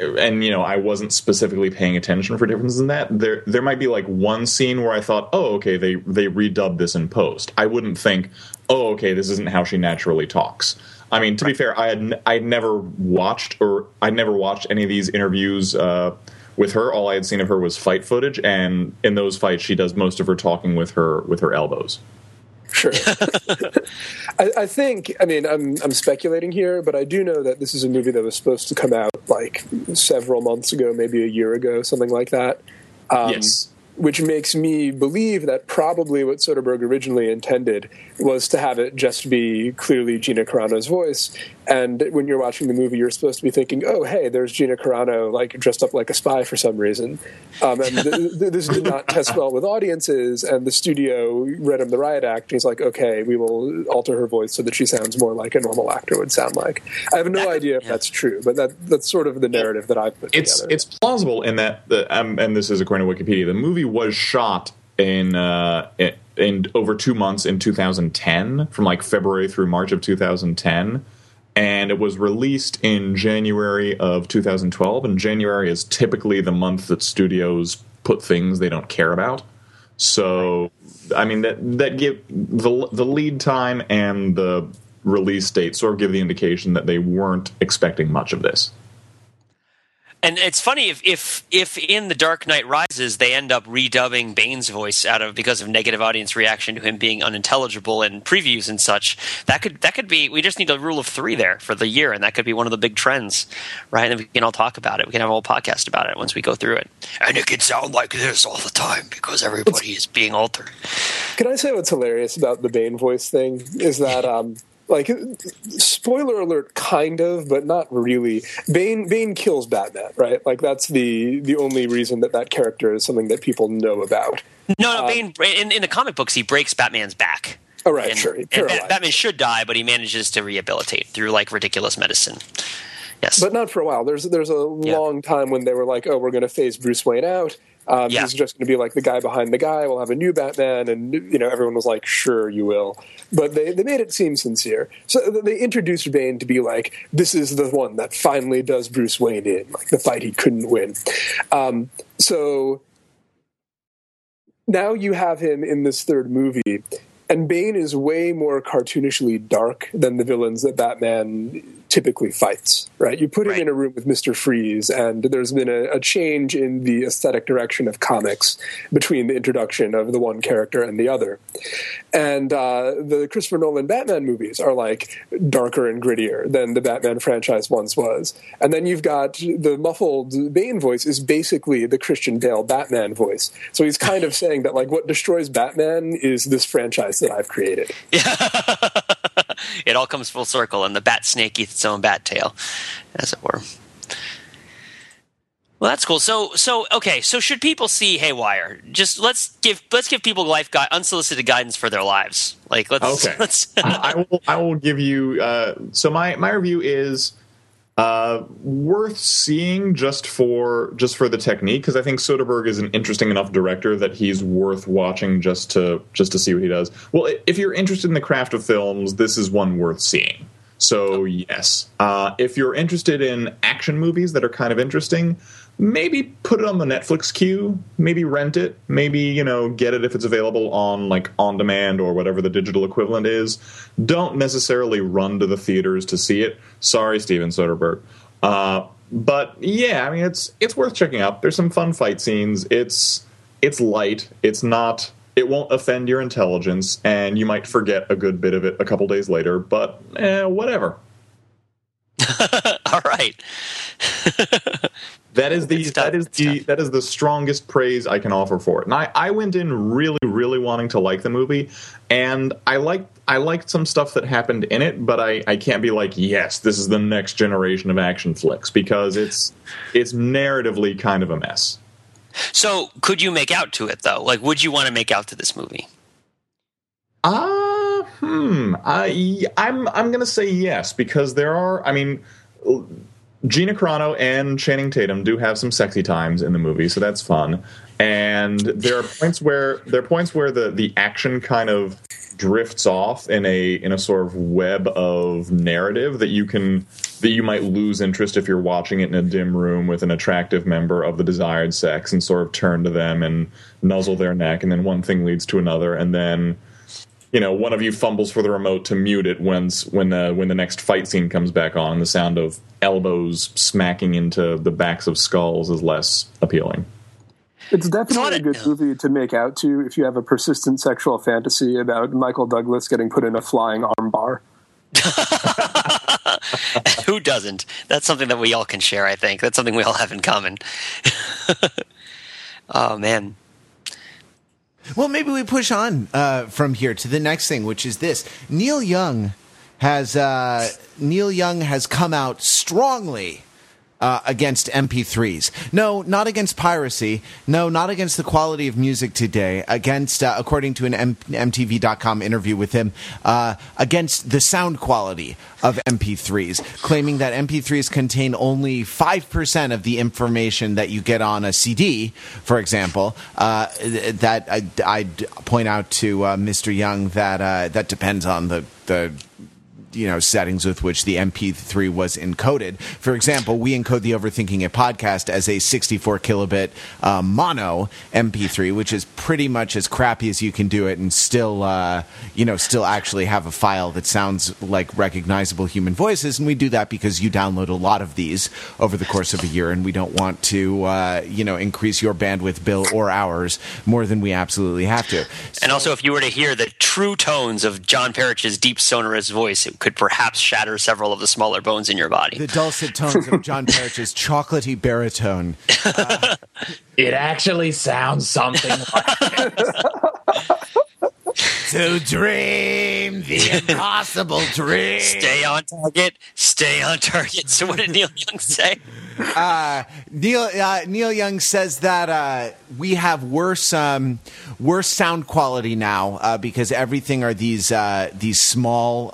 and you know I wasn't specifically paying attention for differences in that. There there might be like one scene where I thought, oh okay, they they redubbed this in post. I wouldn't think, oh okay, this isn't how she naturally talks. I mean, to be fair, I had I'd never watched or I'd never watched any of these interviews uh, with her. All I had seen of her was fight footage, and in those fights, she does most of her talking with her with her elbows. Sure. I, I, think. I mean, I'm I'm speculating here, but I do know that this is a movie that was supposed to come out like several months ago, maybe a year ago, something like that. Um, yes which makes me believe that probably what Soderbergh originally intended was to have it just be clearly Gina Carano's voice. And when you're watching the movie, you're supposed to be thinking, "Oh, hey, there's Gina Carano, like dressed up like a spy for some reason." Um, and th- th- this did not test well with audiences. And the studio read him the riot act. And he's like, "Okay, we will alter her voice so that she sounds more like a normal actor would sound like." I have no idea if that's true, but that that's sort of the narrative that I've put it's, together. It's plausible in that, the, um, and this is according to Wikipedia, the movie was shot in, uh, in over two months in 2010, from like February through March of 2010. And it was released in January of 2012. And January is typically the month that studios put things they don't care about. So, I mean that that give the the lead time and the release date sort of give the indication that they weren't expecting much of this. And it's funny if, if if in the Dark Knight Rises they end up redubbing Bane's voice out of because of negative audience reaction to him being unintelligible in previews and such. That could that could be we just need a rule of three there for the year, and that could be one of the big trends, right? And we can all talk about it. We can have a whole podcast about it once we go through it. And it can sound like this all the time because everybody is being altered. Can I say what's hilarious about the Bane voice thing is that um, like spoiler alert kind of but not really bane bane kills batman right like that's the the only reason that that character is something that people know about no no um, bane in, in the comic books he breaks batman's back Oh right, and, sure. And Batman should die, but he manages to rehabilitate through like ridiculous medicine. Yes, but not for a while. There's there's a yeah. long time when they were like, oh, we're going to phase Bruce Wayne out, um, yeah. He's just going to be like the guy behind the guy. We'll have a new Batman, and you know everyone was like, "Sure, you will." But they they made it seem sincere. So they introduced Bane to be like, "This is the one that finally does Bruce Wayne in, like the fight he couldn't win." Um, so now you have him in this third movie, and Bane is way more cartoonishly dark than the villains that Batman typically fights, right? You put him right. in a room with Mr. Freeze, and there's been a, a, change in the aesthetic direction of comics between the introduction of the one character and the other. And uh, the Christopher Nolan Batman movies are like darker and grittier than the Batman franchise once was. And then you've got the muffled Bane voice is basically the Christian Bale Batman voice. So he's kind of saying that like what destroys Batman is this franchise that I've created. Yeah. it all comes full circle, and the bat snake eats its own bat tail, as it were. Well, that's cool. So, so okay. So, should people see Haywire? Just let's give let's give people life unsolicited guidance for their lives. Like, let's. Okay. Let's I, I will. I will give you. Uh, so my my review is uh, worth seeing just for just for the technique because I think Soderbergh is an interesting enough director that he's worth watching just to just to see what he does. Well, if you're interested in the craft of films, this is one worth seeing. So yes, uh, if you're interested in action movies that are kind of interesting, maybe put it on the Netflix queue, maybe rent it, maybe you know get it if it's available on like on demand or whatever the digital equivalent is. Don't necessarily run to the theaters to see it. Sorry, Steven Soderbergh. Uh, but yeah, I mean it's it's worth checking out. There's some fun fight scenes. It's it's light. It's not. It won't offend your intelligence, and you might forget a good bit of it a couple days later. But eh, whatever. All right. That is the that is the that is the strongest praise I can offer for it. And I, I went in really really wanting to like the movie, and I liked I liked some stuff that happened in it, but I, I can't be like yes this is the next generation of action flicks because it's it's narratively kind of a mess. So could you make out to it though? Like would you want to make out to this movie? Ah, uh, hmm. I I'm I'm gonna say yes because there are. I mean Gina Carano and Channing Tatum do have some sexy times in the movie, so that's fun. And there are points where there are points where the the action kind of drifts off in a in a sort of web of narrative that you can that you might lose interest if you're watching it in a dim room with an attractive member of the desired sex and sort of turn to them and nuzzle their neck and then one thing leads to another and then you know one of you fumbles for the remote to mute it when when the when the next fight scene comes back on the sound of elbows smacking into the backs of skulls is less appealing it's definitely a good movie to make out to if you have a persistent sexual fantasy about Michael Douglas getting put in a flying armbar. Who doesn't? That's something that we all can share, I think. That's something we all have in common. oh, man. Well, maybe we push on uh, from here to the next thing, which is this: Neil Young has uh, Neil Young has come out strongly uh, against MP3s. No, not against piracy. No, not against the quality of music today. Against, uh, according to an M- MTV.com interview with him, uh, against the sound quality of MP3s, claiming that MP3s contain only 5% of the information that you get on a CD, for example. Uh, that I, I'd point out to uh, Mr. Young that uh, that depends on the, the you know settings with which the MP3 was encoded. For example, we encode the Overthinking It podcast as a 64 kilobit uh, mono MP3, which is pretty much as crappy as you can do it, and still uh, you know still actually have a file that sounds like recognizable human voices. And we do that because you download a lot of these over the course of a year, and we don't want to uh, you know increase your bandwidth bill or ours more than we absolutely have to. and also, if you were to hear the true tones of John Perich's deep sonorous voice, it could perhaps shatter several of the smaller bones in your body. The dulcet tones of John Perich's chocolatey baritone. It actually sounds something like to dream the impossible dream. Stay on target. Stay on target. So, what did Neil Young say? Uh, Neil uh, Neil Young says that uh, we have worse um, worse sound quality now uh, because everything are these uh, these small.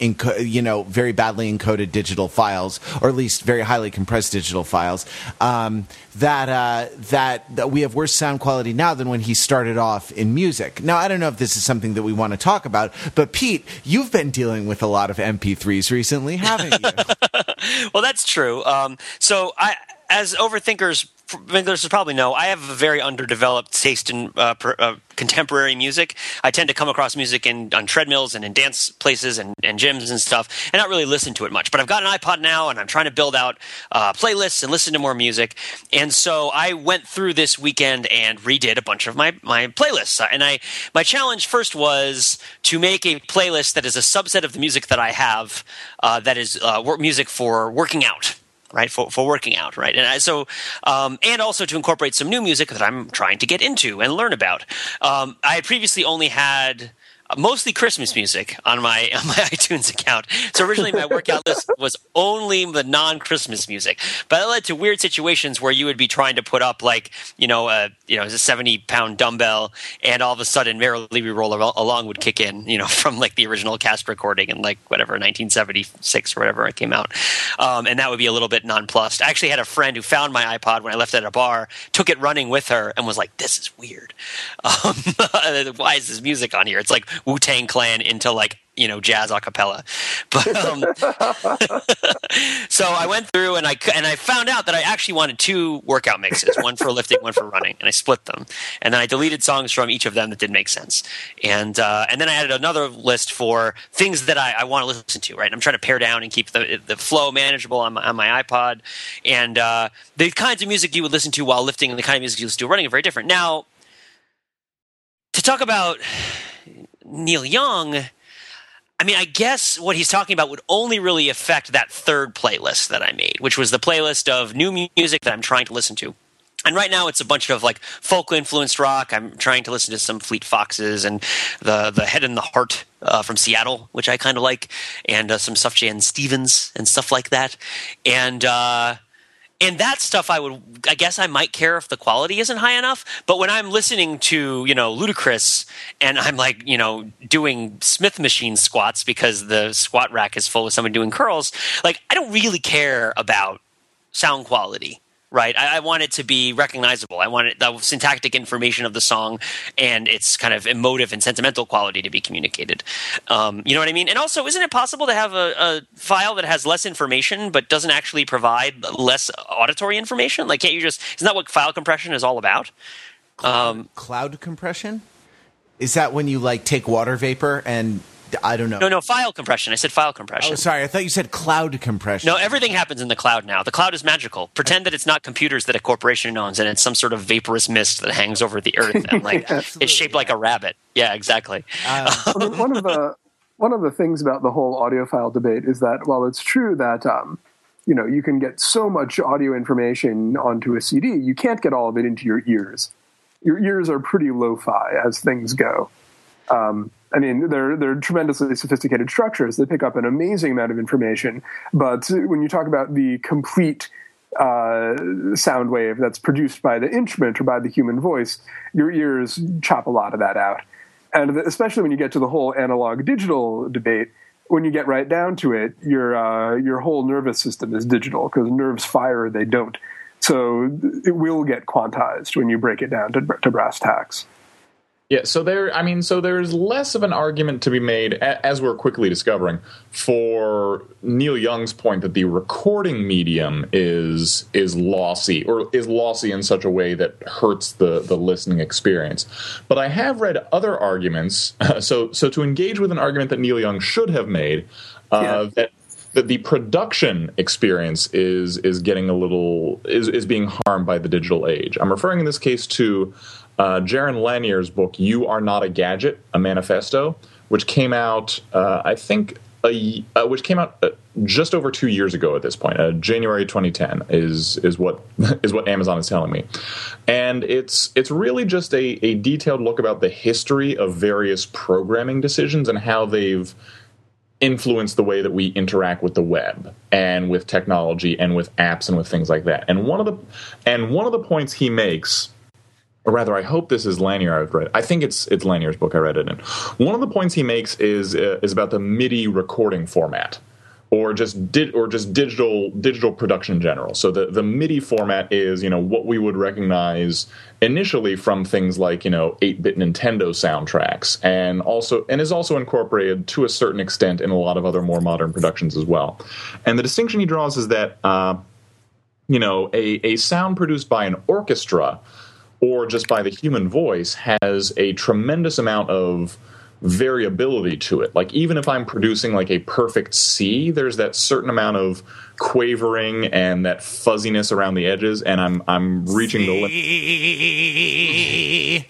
Enco- you know, very badly encoded digital files, or at least very highly compressed digital files. Um, that, uh, that that we have worse sound quality now than when he started off in music. Now, I don't know if this is something that we want to talk about, but Pete, you've been dealing with a lot of MP3s recently, haven't you? well, that's true. Um, so, I, as overthinkers, listeners probably know, I have a very underdeveloped taste in uh, per, uh, contemporary music. I tend to come across music in on treadmills and in dance places and, and, gyms and stuff, and not really listen to it much. But I've got an iPod now, and I'm trying to build out uh, playlists and listen to more music. And so I went through this weekend and redid a bunch of my my playlists. And I my challenge first was to make a playlist that is a subset of the music that I have uh, that is uh, music for working out right for, for working out right? And I, so um, and also to incorporate some new music that i'm trying to get into and learn about. Um, i had previously only had mostly Christmas music on my on my iTunes account. So originally my workout list was only the non-Christmas music, but that led to weird situations where you would be trying to put up like you know a you know a seventy pound dumbbell, and all of a sudden "Merrily We Roll Along" would kick in, you know, from like the original cast recording in like whatever 1976 or whatever it came out, um, and that would be a little bit nonplussed. I actually had a friend who found my iPod when I left it at a bar, took it running with her, and was like, "This is weird. Um, why is this music on here? It's like Wu Tang Clan into like you know jazz a cappella. But um, so I went through and I and I found out that I actually wanted two workout mixes, one for lifting, one for running, and I split them. And then I deleted songs from each of them that didn't make sense. And uh, and then I added another list for things that I, I want to listen to. Right, and I'm trying to pare down and keep the the flow manageable on my, on my iPod. And uh, the kinds of music you would listen to while lifting and the kind of music you listen to running are very different. Now, to talk about Neil Young, I mean, I guess what he's talking about would only really affect that third playlist that I made, which was the playlist of new music that I'm trying to listen to. And right now, it's a bunch of like folk influenced rock. I'm trying to listen to some Fleet Foxes and the the Head and the Heart uh, from Seattle, which I kind of like, and uh, some Sufjan Stevens and stuff like that. And uh, and that stuff I would I guess I might care if the quality isn't high enough. But when I'm listening to you know Ludacris and I'm like you know doing Smith machine squats because the squat rack is full of someone doing curls, like I don't really care about sound quality right? I, I, want it to be recognizable. I want it, the syntactic information of the song and its kind of emotive and sentimental quality to be communicated. Um, you know what I mean? And also, isn't it possible to have a, a, file that has less information but doesn't actually provide less auditory information? Like, can't you just? Isn't that what file compression is all about? Um, cloud compression. Is that when you like take water vapor and I don't know. No, no, file compression. I said file compression. Oh, sorry. I thought you said cloud compression. No, everything happens in the cloud now. The cloud is magical. Pretend that it's not computers that a corporation owns and it's some sort of vaporous mist that hangs over the earth and like it's shaped like a rabbit. Yeah, exactly. Uh, one of the one of the things about the whole audiophile debate is that while it's true that um, you know you can get so much audio information onto a CD, you can't get all of it into your ears. Your ears are pretty lo-fi as things go. Um, I mean, they're they're tremendously sophisticated structures. They pick up an amazing amount of information. But when you talk about the complete uh, sound wave that's produced by the instrument or by the human voice, your ears chop a lot of that out. And especially when you get to the whole analog digital debate, when you get right down to it, your uh, your whole nervous system is digital because nerves fire, they don't. So it will get quantized when you break it down to, to brass tacks. Yeah, so there. I mean, so there's less of an argument to be made, as we're quickly discovering, for Neil Young's point that the recording medium is is lossy or is lossy in such a way that hurts the the listening experience. But I have read other arguments. Uh, so so to engage with an argument that Neil Young should have made, uh, yeah. that that the production experience is is getting a little is is being harmed by the digital age. I'm referring in this case to uh, Jaron Lanier's book, You Are Not a Gadget, a Manifesto, which came out, uh, I think, a, uh, which came out uh, just over two years ago at this point. Uh, January 2010 is is what is what Amazon is telling me, and it's it's really just a, a detailed look about the history of various programming decisions and how they've influenced the way that we interact with the web and with technology and with apps and with things like that. And one of the and one of the points he makes or rather, I hope this is Lanier I've read. I think it's it's Lanier's book I read it in. One of the points he makes is uh, is about the MIDI recording format, or just di- or just digital digital production in general. So the the MIDI format is you know what we would recognize initially from things like you know 8-bit Nintendo soundtracks, and also and is also incorporated to a certain extent in a lot of other more modern productions as well. And the distinction he draws is that uh, you know a a sound produced by an orchestra or just by the human voice has a tremendous amount of variability to it. Like even if I'm producing like a perfect C, there's that certain amount of quavering and that fuzziness around the edges, and I'm I'm reaching C. the limit.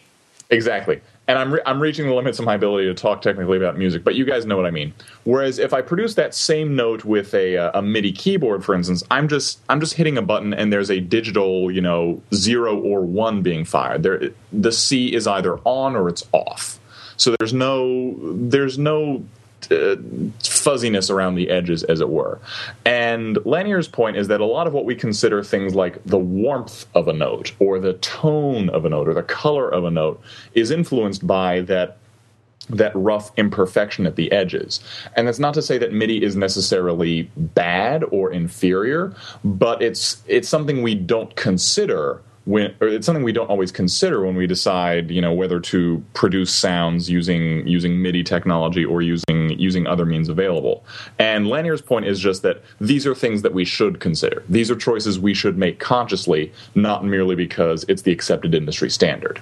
Exactly and I'm re- I'm reaching the limits of my ability to talk technically about music, but you guys know what I mean. Whereas if I produce that same note with a uh, a MIDI keyboard, for instance, I'm just I'm just hitting a button and there's a digital you know zero or one being fired. There the C is either on or it's off. So there's no there's no uh, fuzziness around the edges, as it were. And Lanier's point is that a lot of what we consider things like the warmth of a note, or the tone of a note, or the color of a note, is influenced by that that rough imperfection at the edges. And that's not to say that MIDI is necessarily bad or inferior, but it's it's something we don't consider when or it's something we don't always consider when we decide you know whether to produce sounds using using MIDI technology or using using other means available. And Lanier's point is just that these are things that we should consider. These are choices we should make consciously, not merely because it's the accepted industry standard.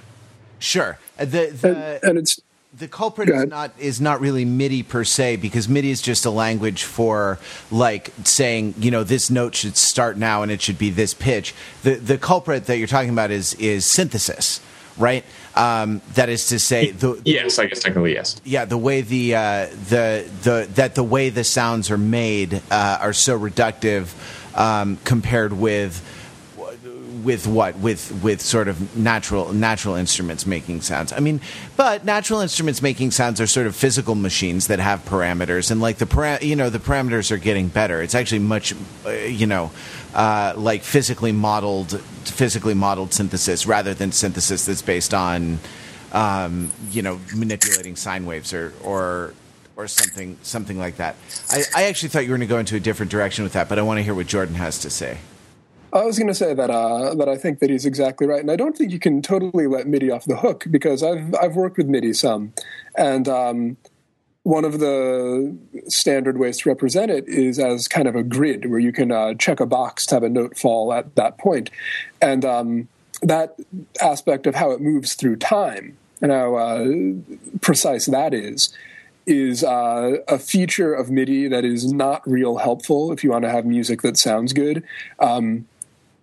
Sure. The, the, and, and it's the culprit is not is not really MIDI per se because MIDI is just a language for like saying you know this note should start now and it should be this pitch. The the culprit that you're talking about is is synthesis, right? Um, that is to say, the, yes, I guess technically yes. Yeah, the way the uh, the the that the way the sounds are made uh, are so reductive um, compared with with what with with sort of natural natural instruments making sounds. I mean, but natural instruments making sounds are sort of physical machines that have parameters, and like the para- you know the parameters are getting better. It's actually much uh, you know uh, like physically modeled physically modeled synthesis rather than synthesis that's based on um, you know manipulating sine waves or or or something something like that. I, I actually thought you were going to go into a different direction with that, but I want to hear what Jordan has to say. I was going to say that uh, that I think that he's exactly right, and I don't think you can totally let MIDI off the hook because I've I've worked with MIDI some, and um, one of the standard ways to represent it is as kind of a grid where you can uh, check a box to have a note fall at that point, and um, that aspect of how it moves through time and how uh, precise that is is uh, a feature of MIDI that is not real helpful if you want to have music that sounds good. Um,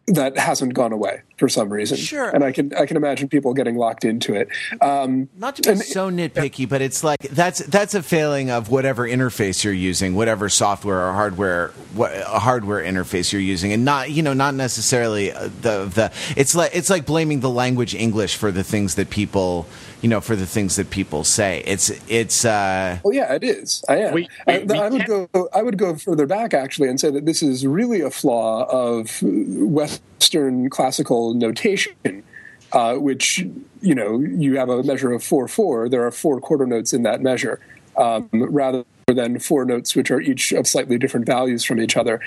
that hasn't gone away for some reason. Sure, and I can I can imagine people getting locked into it. Um, Not to be and, so nitpicky, but it's like that's that's a failing of whatever interface you're using, whatever software or hardware what, a hardware interface you're using, and not you know not necessarily uh, the the. It's like it's like blaming the language English for the things that people you know, for the things that people say. It's it's. Uh, oh yeah, it is. I am. We, we, I, we I, would go. I would go further back actually and say that this is really a flaw of Western classical notation. Uh, which you know you have a measure of four four. There are four quarter notes in that measure, um, rather than four notes which are each of slightly different values from each other.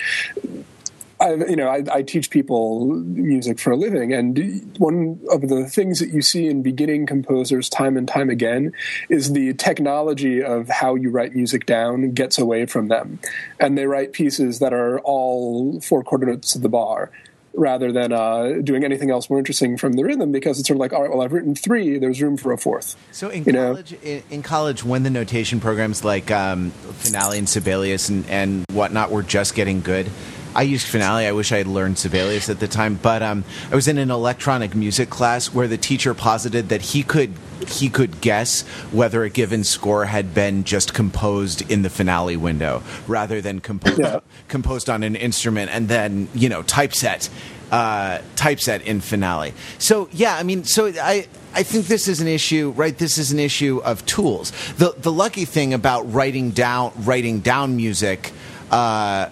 I, you know, I, I, teach people music for a living, and one of the things that you see in beginning composers time and time again is the technology of how you write music down gets away from them, and they write pieces that are all four quarter notes of the bar rather than uh, doing anything else more interesting from the rhythm because it's sort of like, all right, well, I've written three, there's room for a fourth. So in college, in, in, college, when the notation programs like um, Finale and Sibelius and, and whatnot were just getting good, I used Finale. I wish I had learned Sibelius at the time, but um, I was in an electronic music class where the teacher posited that he could he could guess whether a given score had been just composed in the finale window rather than composed yeah. composed on an instrument and then you know typeset uh, typeset in finale. So yeah, I mean, so I. I think this is an issue, right? This is an issue of tools. The the lucky thing about writing down writing down music uh,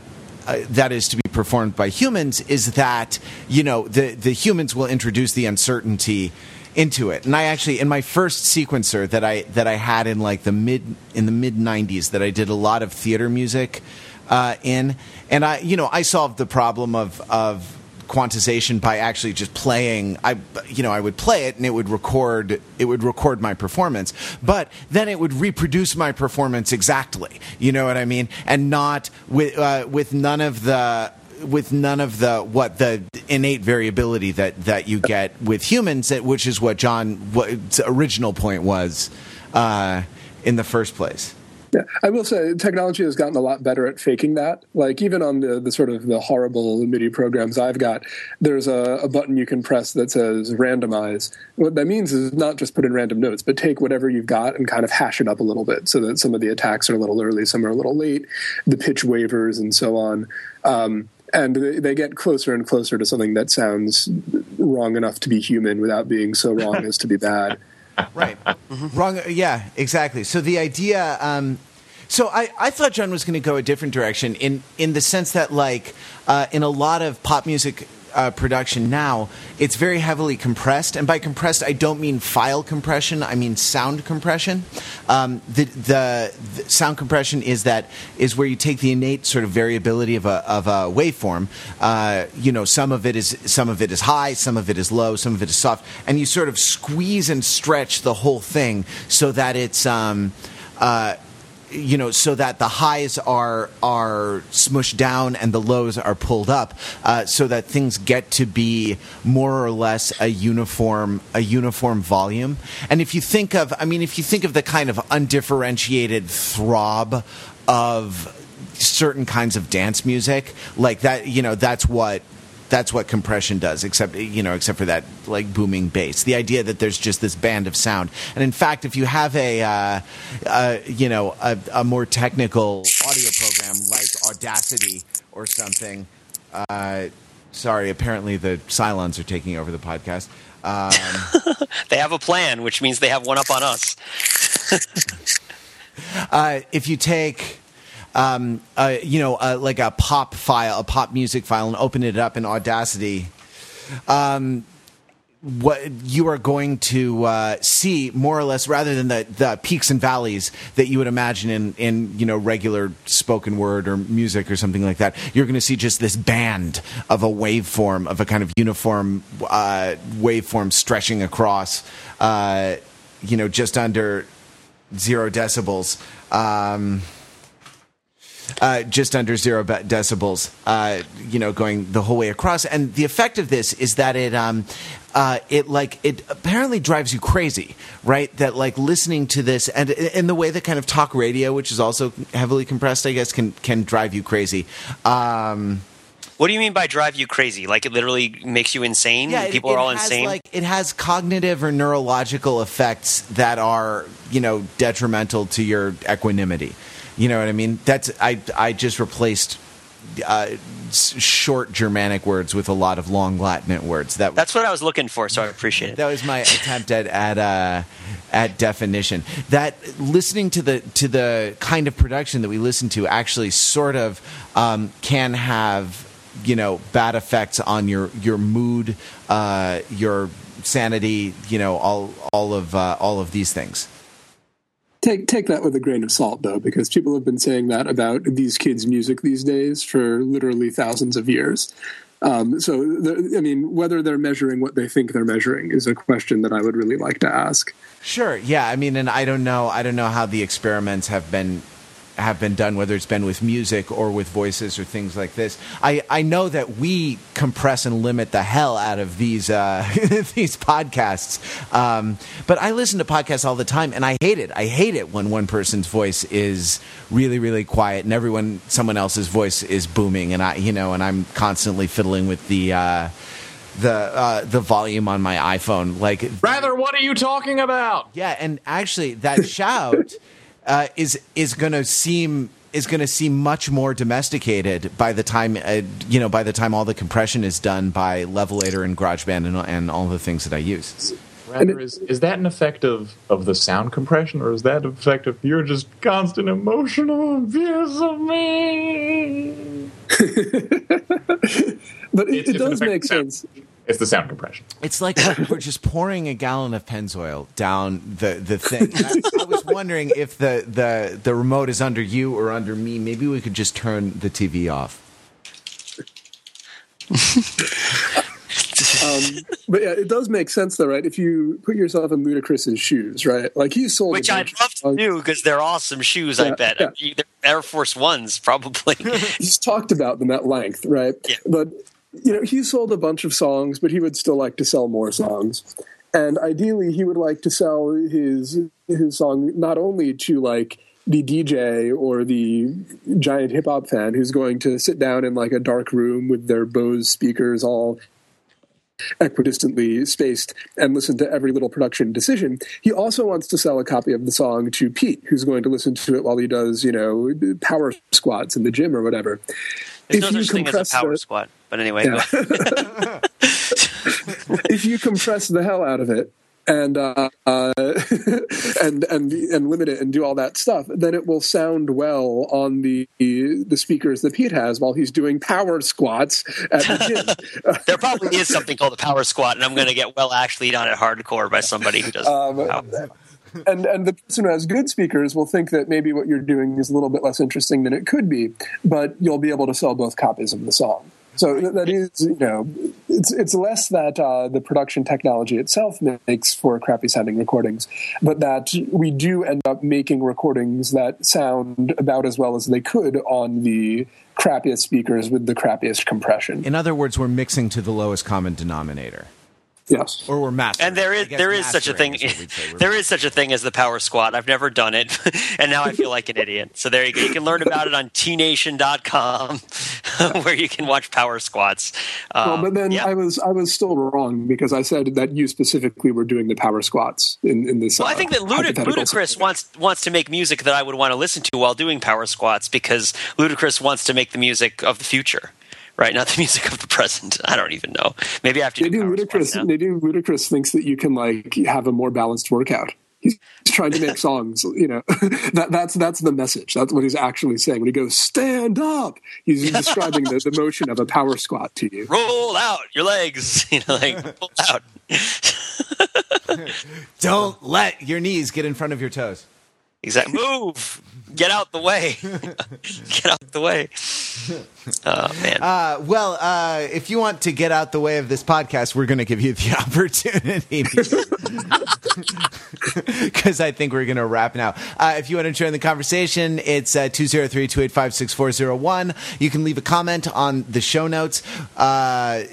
uh, that is to be performed by humans is that you know the the humans will introduce the uncertainty into it. And I actually in my first sequencer that I that I had in like the mid in the mid 90s that I did a lot of theater music uh, in and I you know I solved the problem of of quantization by actually just playing. I you know I would play it and it would record it would record my performance but then it would reproduce my performance exactly. You know what I mean? And not with uh, with none of the with none of the what the innate variability that that you get with humans which is what John what's original point was uh, in the first place yeah, I will say technology has gotten a lot better at faking that. Like even on the, the sort of the horrible MIDI programs I've got, there's a, a, button you can press that says randomize. What that means is not just put in random notes, but take whatever you've got and kind of hash it up a little bit so that some of the attacks are a little early, some are a little late, the pitch wavers and so on. Um, and they get closer and closer to something that sounds wrong enough to be human without being so wrong as to be bad right. Mm-hmm. Wrong. Yeah, exactly. So the idea. Um, so I, I thought John was going to go a different direction in in the sense that like uh, in a lot of pop music uh, production now, it's very heavily compressed. And by compressed, I don't mean file compression. I mean sound compression. Um, the, the, the, sound compression is that is where you take the innate sort of variability of a, of a waveform. Uh, you know, some of it is some of it is high, some of it is low, some of it is soft, and you sort of squeeze and stretch the whole thing so that it's. Um, uh, you know, so that the highs are are smushed down and the lows are pulled up, uh, so that things get to be more or less a uniform a uniform volume. And if you think of, I mean, if you think of the kind of undifferentiated throb of certain kinds of dance music, like that, you know, that's what that's what compression does except you know except for that like booming bass. The idea that there's just this band of sound. And in fact if you have a uh, uh, you know a, a, more technical audio program like audacity or something uh, sorry apparently the cylons are taking over the podcast. Um, they have a plan which means they have one up on us. Uh, if you take um, you know, like a pop file, a pop music file, and open it up in Audacity, um, what you are going to uh, see more or less, rather than the, the peaks and valleys that you would imagine in, in you know regular spoken word or music or something like that, you're going to see just this band of a waveform of a kind of uniform uh, waveform stretching across, uh, you know, just under zero decibels. Um, uh, just under zero decibels, uh, you know, going the whole way across. And the effect of this is that it, um, uh, it like it apparently drives you crazy, right? That like listening to this and in the way that kind of talk radio, which is also heavily compressed, I guess, can can drive you crazy. Um, what do you mean by drive you crazy? Like it literally makes you insane? Yeah, people it, it are all has, insane. Like it has cognitive or neurological effects that are, you know, detrimental to your equanimity. You know what I mean? That's I I just replaced uh, short Germanic words with a lot of long Latin words. That That's what I was looking for, so I appreciate it. that was my attempt at at uh, at definition. That listening to the to the kind of production that we listen to actually sort of um, can have you know bad effects on your your mood, uh, your sanity, you know all all of uh, all of these things. Take take that with a grain of salt, though, because people have been saying that about these kids' music these days for literally thousands of years. Um, so, the, I mean, whether they're measuring what they think they're measuring is a question that I would really like to ask. Sure. Yeah. I mean, and I don't know. I don't know how the experiments have been have been done, whether it's been with music or with voices or things like this. I, I know that we compress and limit the hell out of these uh, these podcasts, um, but I listen to podcasts all the time, and I hate it. I hate it when one person's voice is really really quiet and everyone someone else's voice is booming, and I you know, and I'm constantly fiddling with the. Uh, the uh, the volume on my iPhone, like Wrather, what are you talking about? yeah, and actually, that shout uh, is is going to seem is going to seem much more domesticated by the time uh, you know by the time all the compression is done by Levelator and GarageBand and, and all the things that I use. Wrather, is, is that an effect of, of the sound compression, or is that an effect of your just constant emotional abuse of me? But it, It's- it does make sense. sound. Sense. It's the sound compression. It's like we're just pouring a gallon of Pennzoil down the the thing. I, I was wondering if the, the the remote is under you or under me. Maybe we could just turn the TV off. Um, but yeah, it does make sense, though, right? If you put yourself in Ludacris's shoes, right? Like he sold, Which I'd love to do because they're awesome shoes. I bet yeah. They're Air Force Ones, probably. he's talked about them at length, right? Yeah. But you know, he sold a bunch of songs, but he would still like to sell more songs. And ideally, he would like to sell his his song not only to like the DJ or the giant hip hop fan who's going to sit down in like a dark room with their Bose speakers all equidistantly spaced and listen to every little production decision. He also wants to sell a copy of the song to Pete, who's going to listen to it while he does, you know, power squats in the gym or whatever. There's If no you such thing as a power the- squat. But anyway, Yeah. if you compress the hell out of it and uh, uh, and and and limit it and do all that stuff, then it will sound well on the the speakers that Pete has while he's doing power squats at the gym. there probably is something called a power squat, and I'm going to get well actually on it hardcore by somebody who does. Um. and and the person who has good speakers will think that maybe what you're doing is a little bit less interesting than it could be, but you'll be able to sell both copies of the song. So th- that is, you know, it's it's less that uh, the production technology itself makes for crappy sounding recordings, but that we do end up making recordings that sound about as well as they could on the crappiest speakers with the crappiest compression. In other words, we're mixing to the lowest common denominator, Yes. or we're mastering. and there I is guess there is such a thing. is what we'd say. We're- There is such a thing as the power squat. I've never done it, and now I feel like an idiot. So there you go. You can learn about it on tnation.com, where you can watch power squats. Well, Um, but then yeah. I was I was still wrong because I said that you specifically were doing the power squats in, in this. Well, I uh, think that Ludic- hypothetical Ludacris wants wants to make music that I would want to listen to while doing power squats because Ludacris wants to make the music of the future, right? Not the music of the present. I don't even know. Maybe I have to Maybe do power squats Ludacris, now. maybe Ludacris thinks that you can like have a more balanced workout. He's trying to make songs, you know. that that's that's the message. That's what he's actually saying when he goes stand up. He's describing the, the motion of a power squat to you. Roll out your legs, you know, like pull out. Don't let your knees get in front of your toes. Exactly. Move. Get out the way. get out the way. Oh man. Uh, well, uh, if you want to get out the way of this podcast, we're going to give you the opportunity. Because I think we're going to wrap now. Uh, if you want to join the conversation, it's uh, 203 285 6401. You can leave a comment on the show notes. Uh,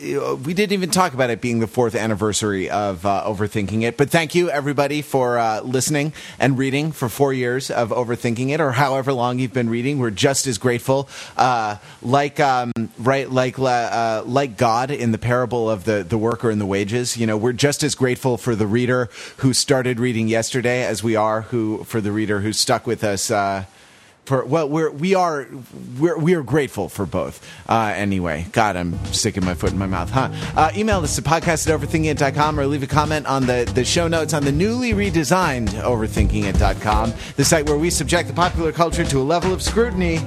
we didn't even talk about it being the fourth anniversary of uh, Overthinking It, but thank you, everybody, for uh, listening and reading for four years of Overthinking It, or however long you've been reading. We're just as grateful. Uh, like um, right, like uh, like God in the parable of the the worker and the wages. You know, we're just as grateful for the reader who started reading yesterday as we are who for the reader who stuck with us. Uh, for well we're we are we're we are grateful for both uh, anyway god i'm sticking my foot in my mouth huh uh, email us at podcast at overthinkingit.com or leave a comment on the the show notes on the newly redesigned overthinkingit.com the site where we subject the popular culture to a level of scrutiny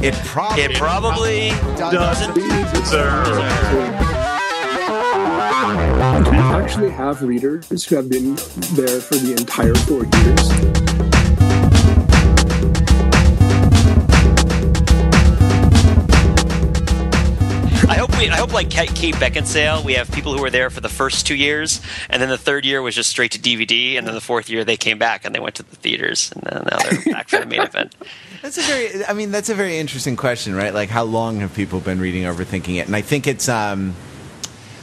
it probably It probably doesn't deserve. Do we actually have readers who have been there for the entire four years? We. I hope like Kate Kate Beckinsale, we have people who were there for the first two years, and then the third year was just straight to DVD, and then the fourth year they came back and they went to the theaters, and then now they're back for the main event. That's a very, I mean, that's a very interesting question, right? Like, how long have people been reading Overthinking It? And I think it's, um,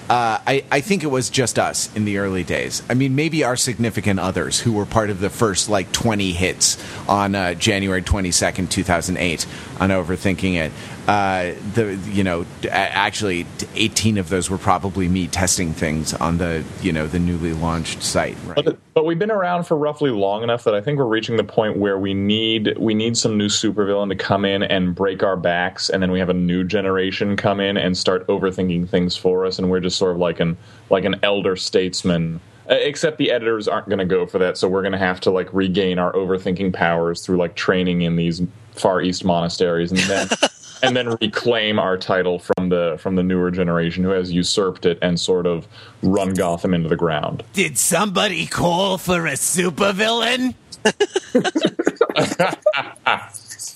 uh, I, I think it was just us in the early days. I mean, maybe our significant others who were part of the first like 20 hits on uh, January 22nd, 2008 on Overthinking It. Uh, the you know actually 18 of those were probably me testing things on the you know the newly launched site right But, but we've been around for roughly long enough that I think we're reaching the point where we need we need some new supervillain to come in and break our backs, and then we have a new generation come in and start overthinking things for us, and we're just sort of like an like an elder statesman. Uh, Except the editors aren't going to go for that, so we're going to have to like regain our overthinking powers through like training in these far east monasteries, and then and then reclaim our title from the from the newer generation who has usurped it and sort of run Gotham into the ground. did somebody call for a supervillain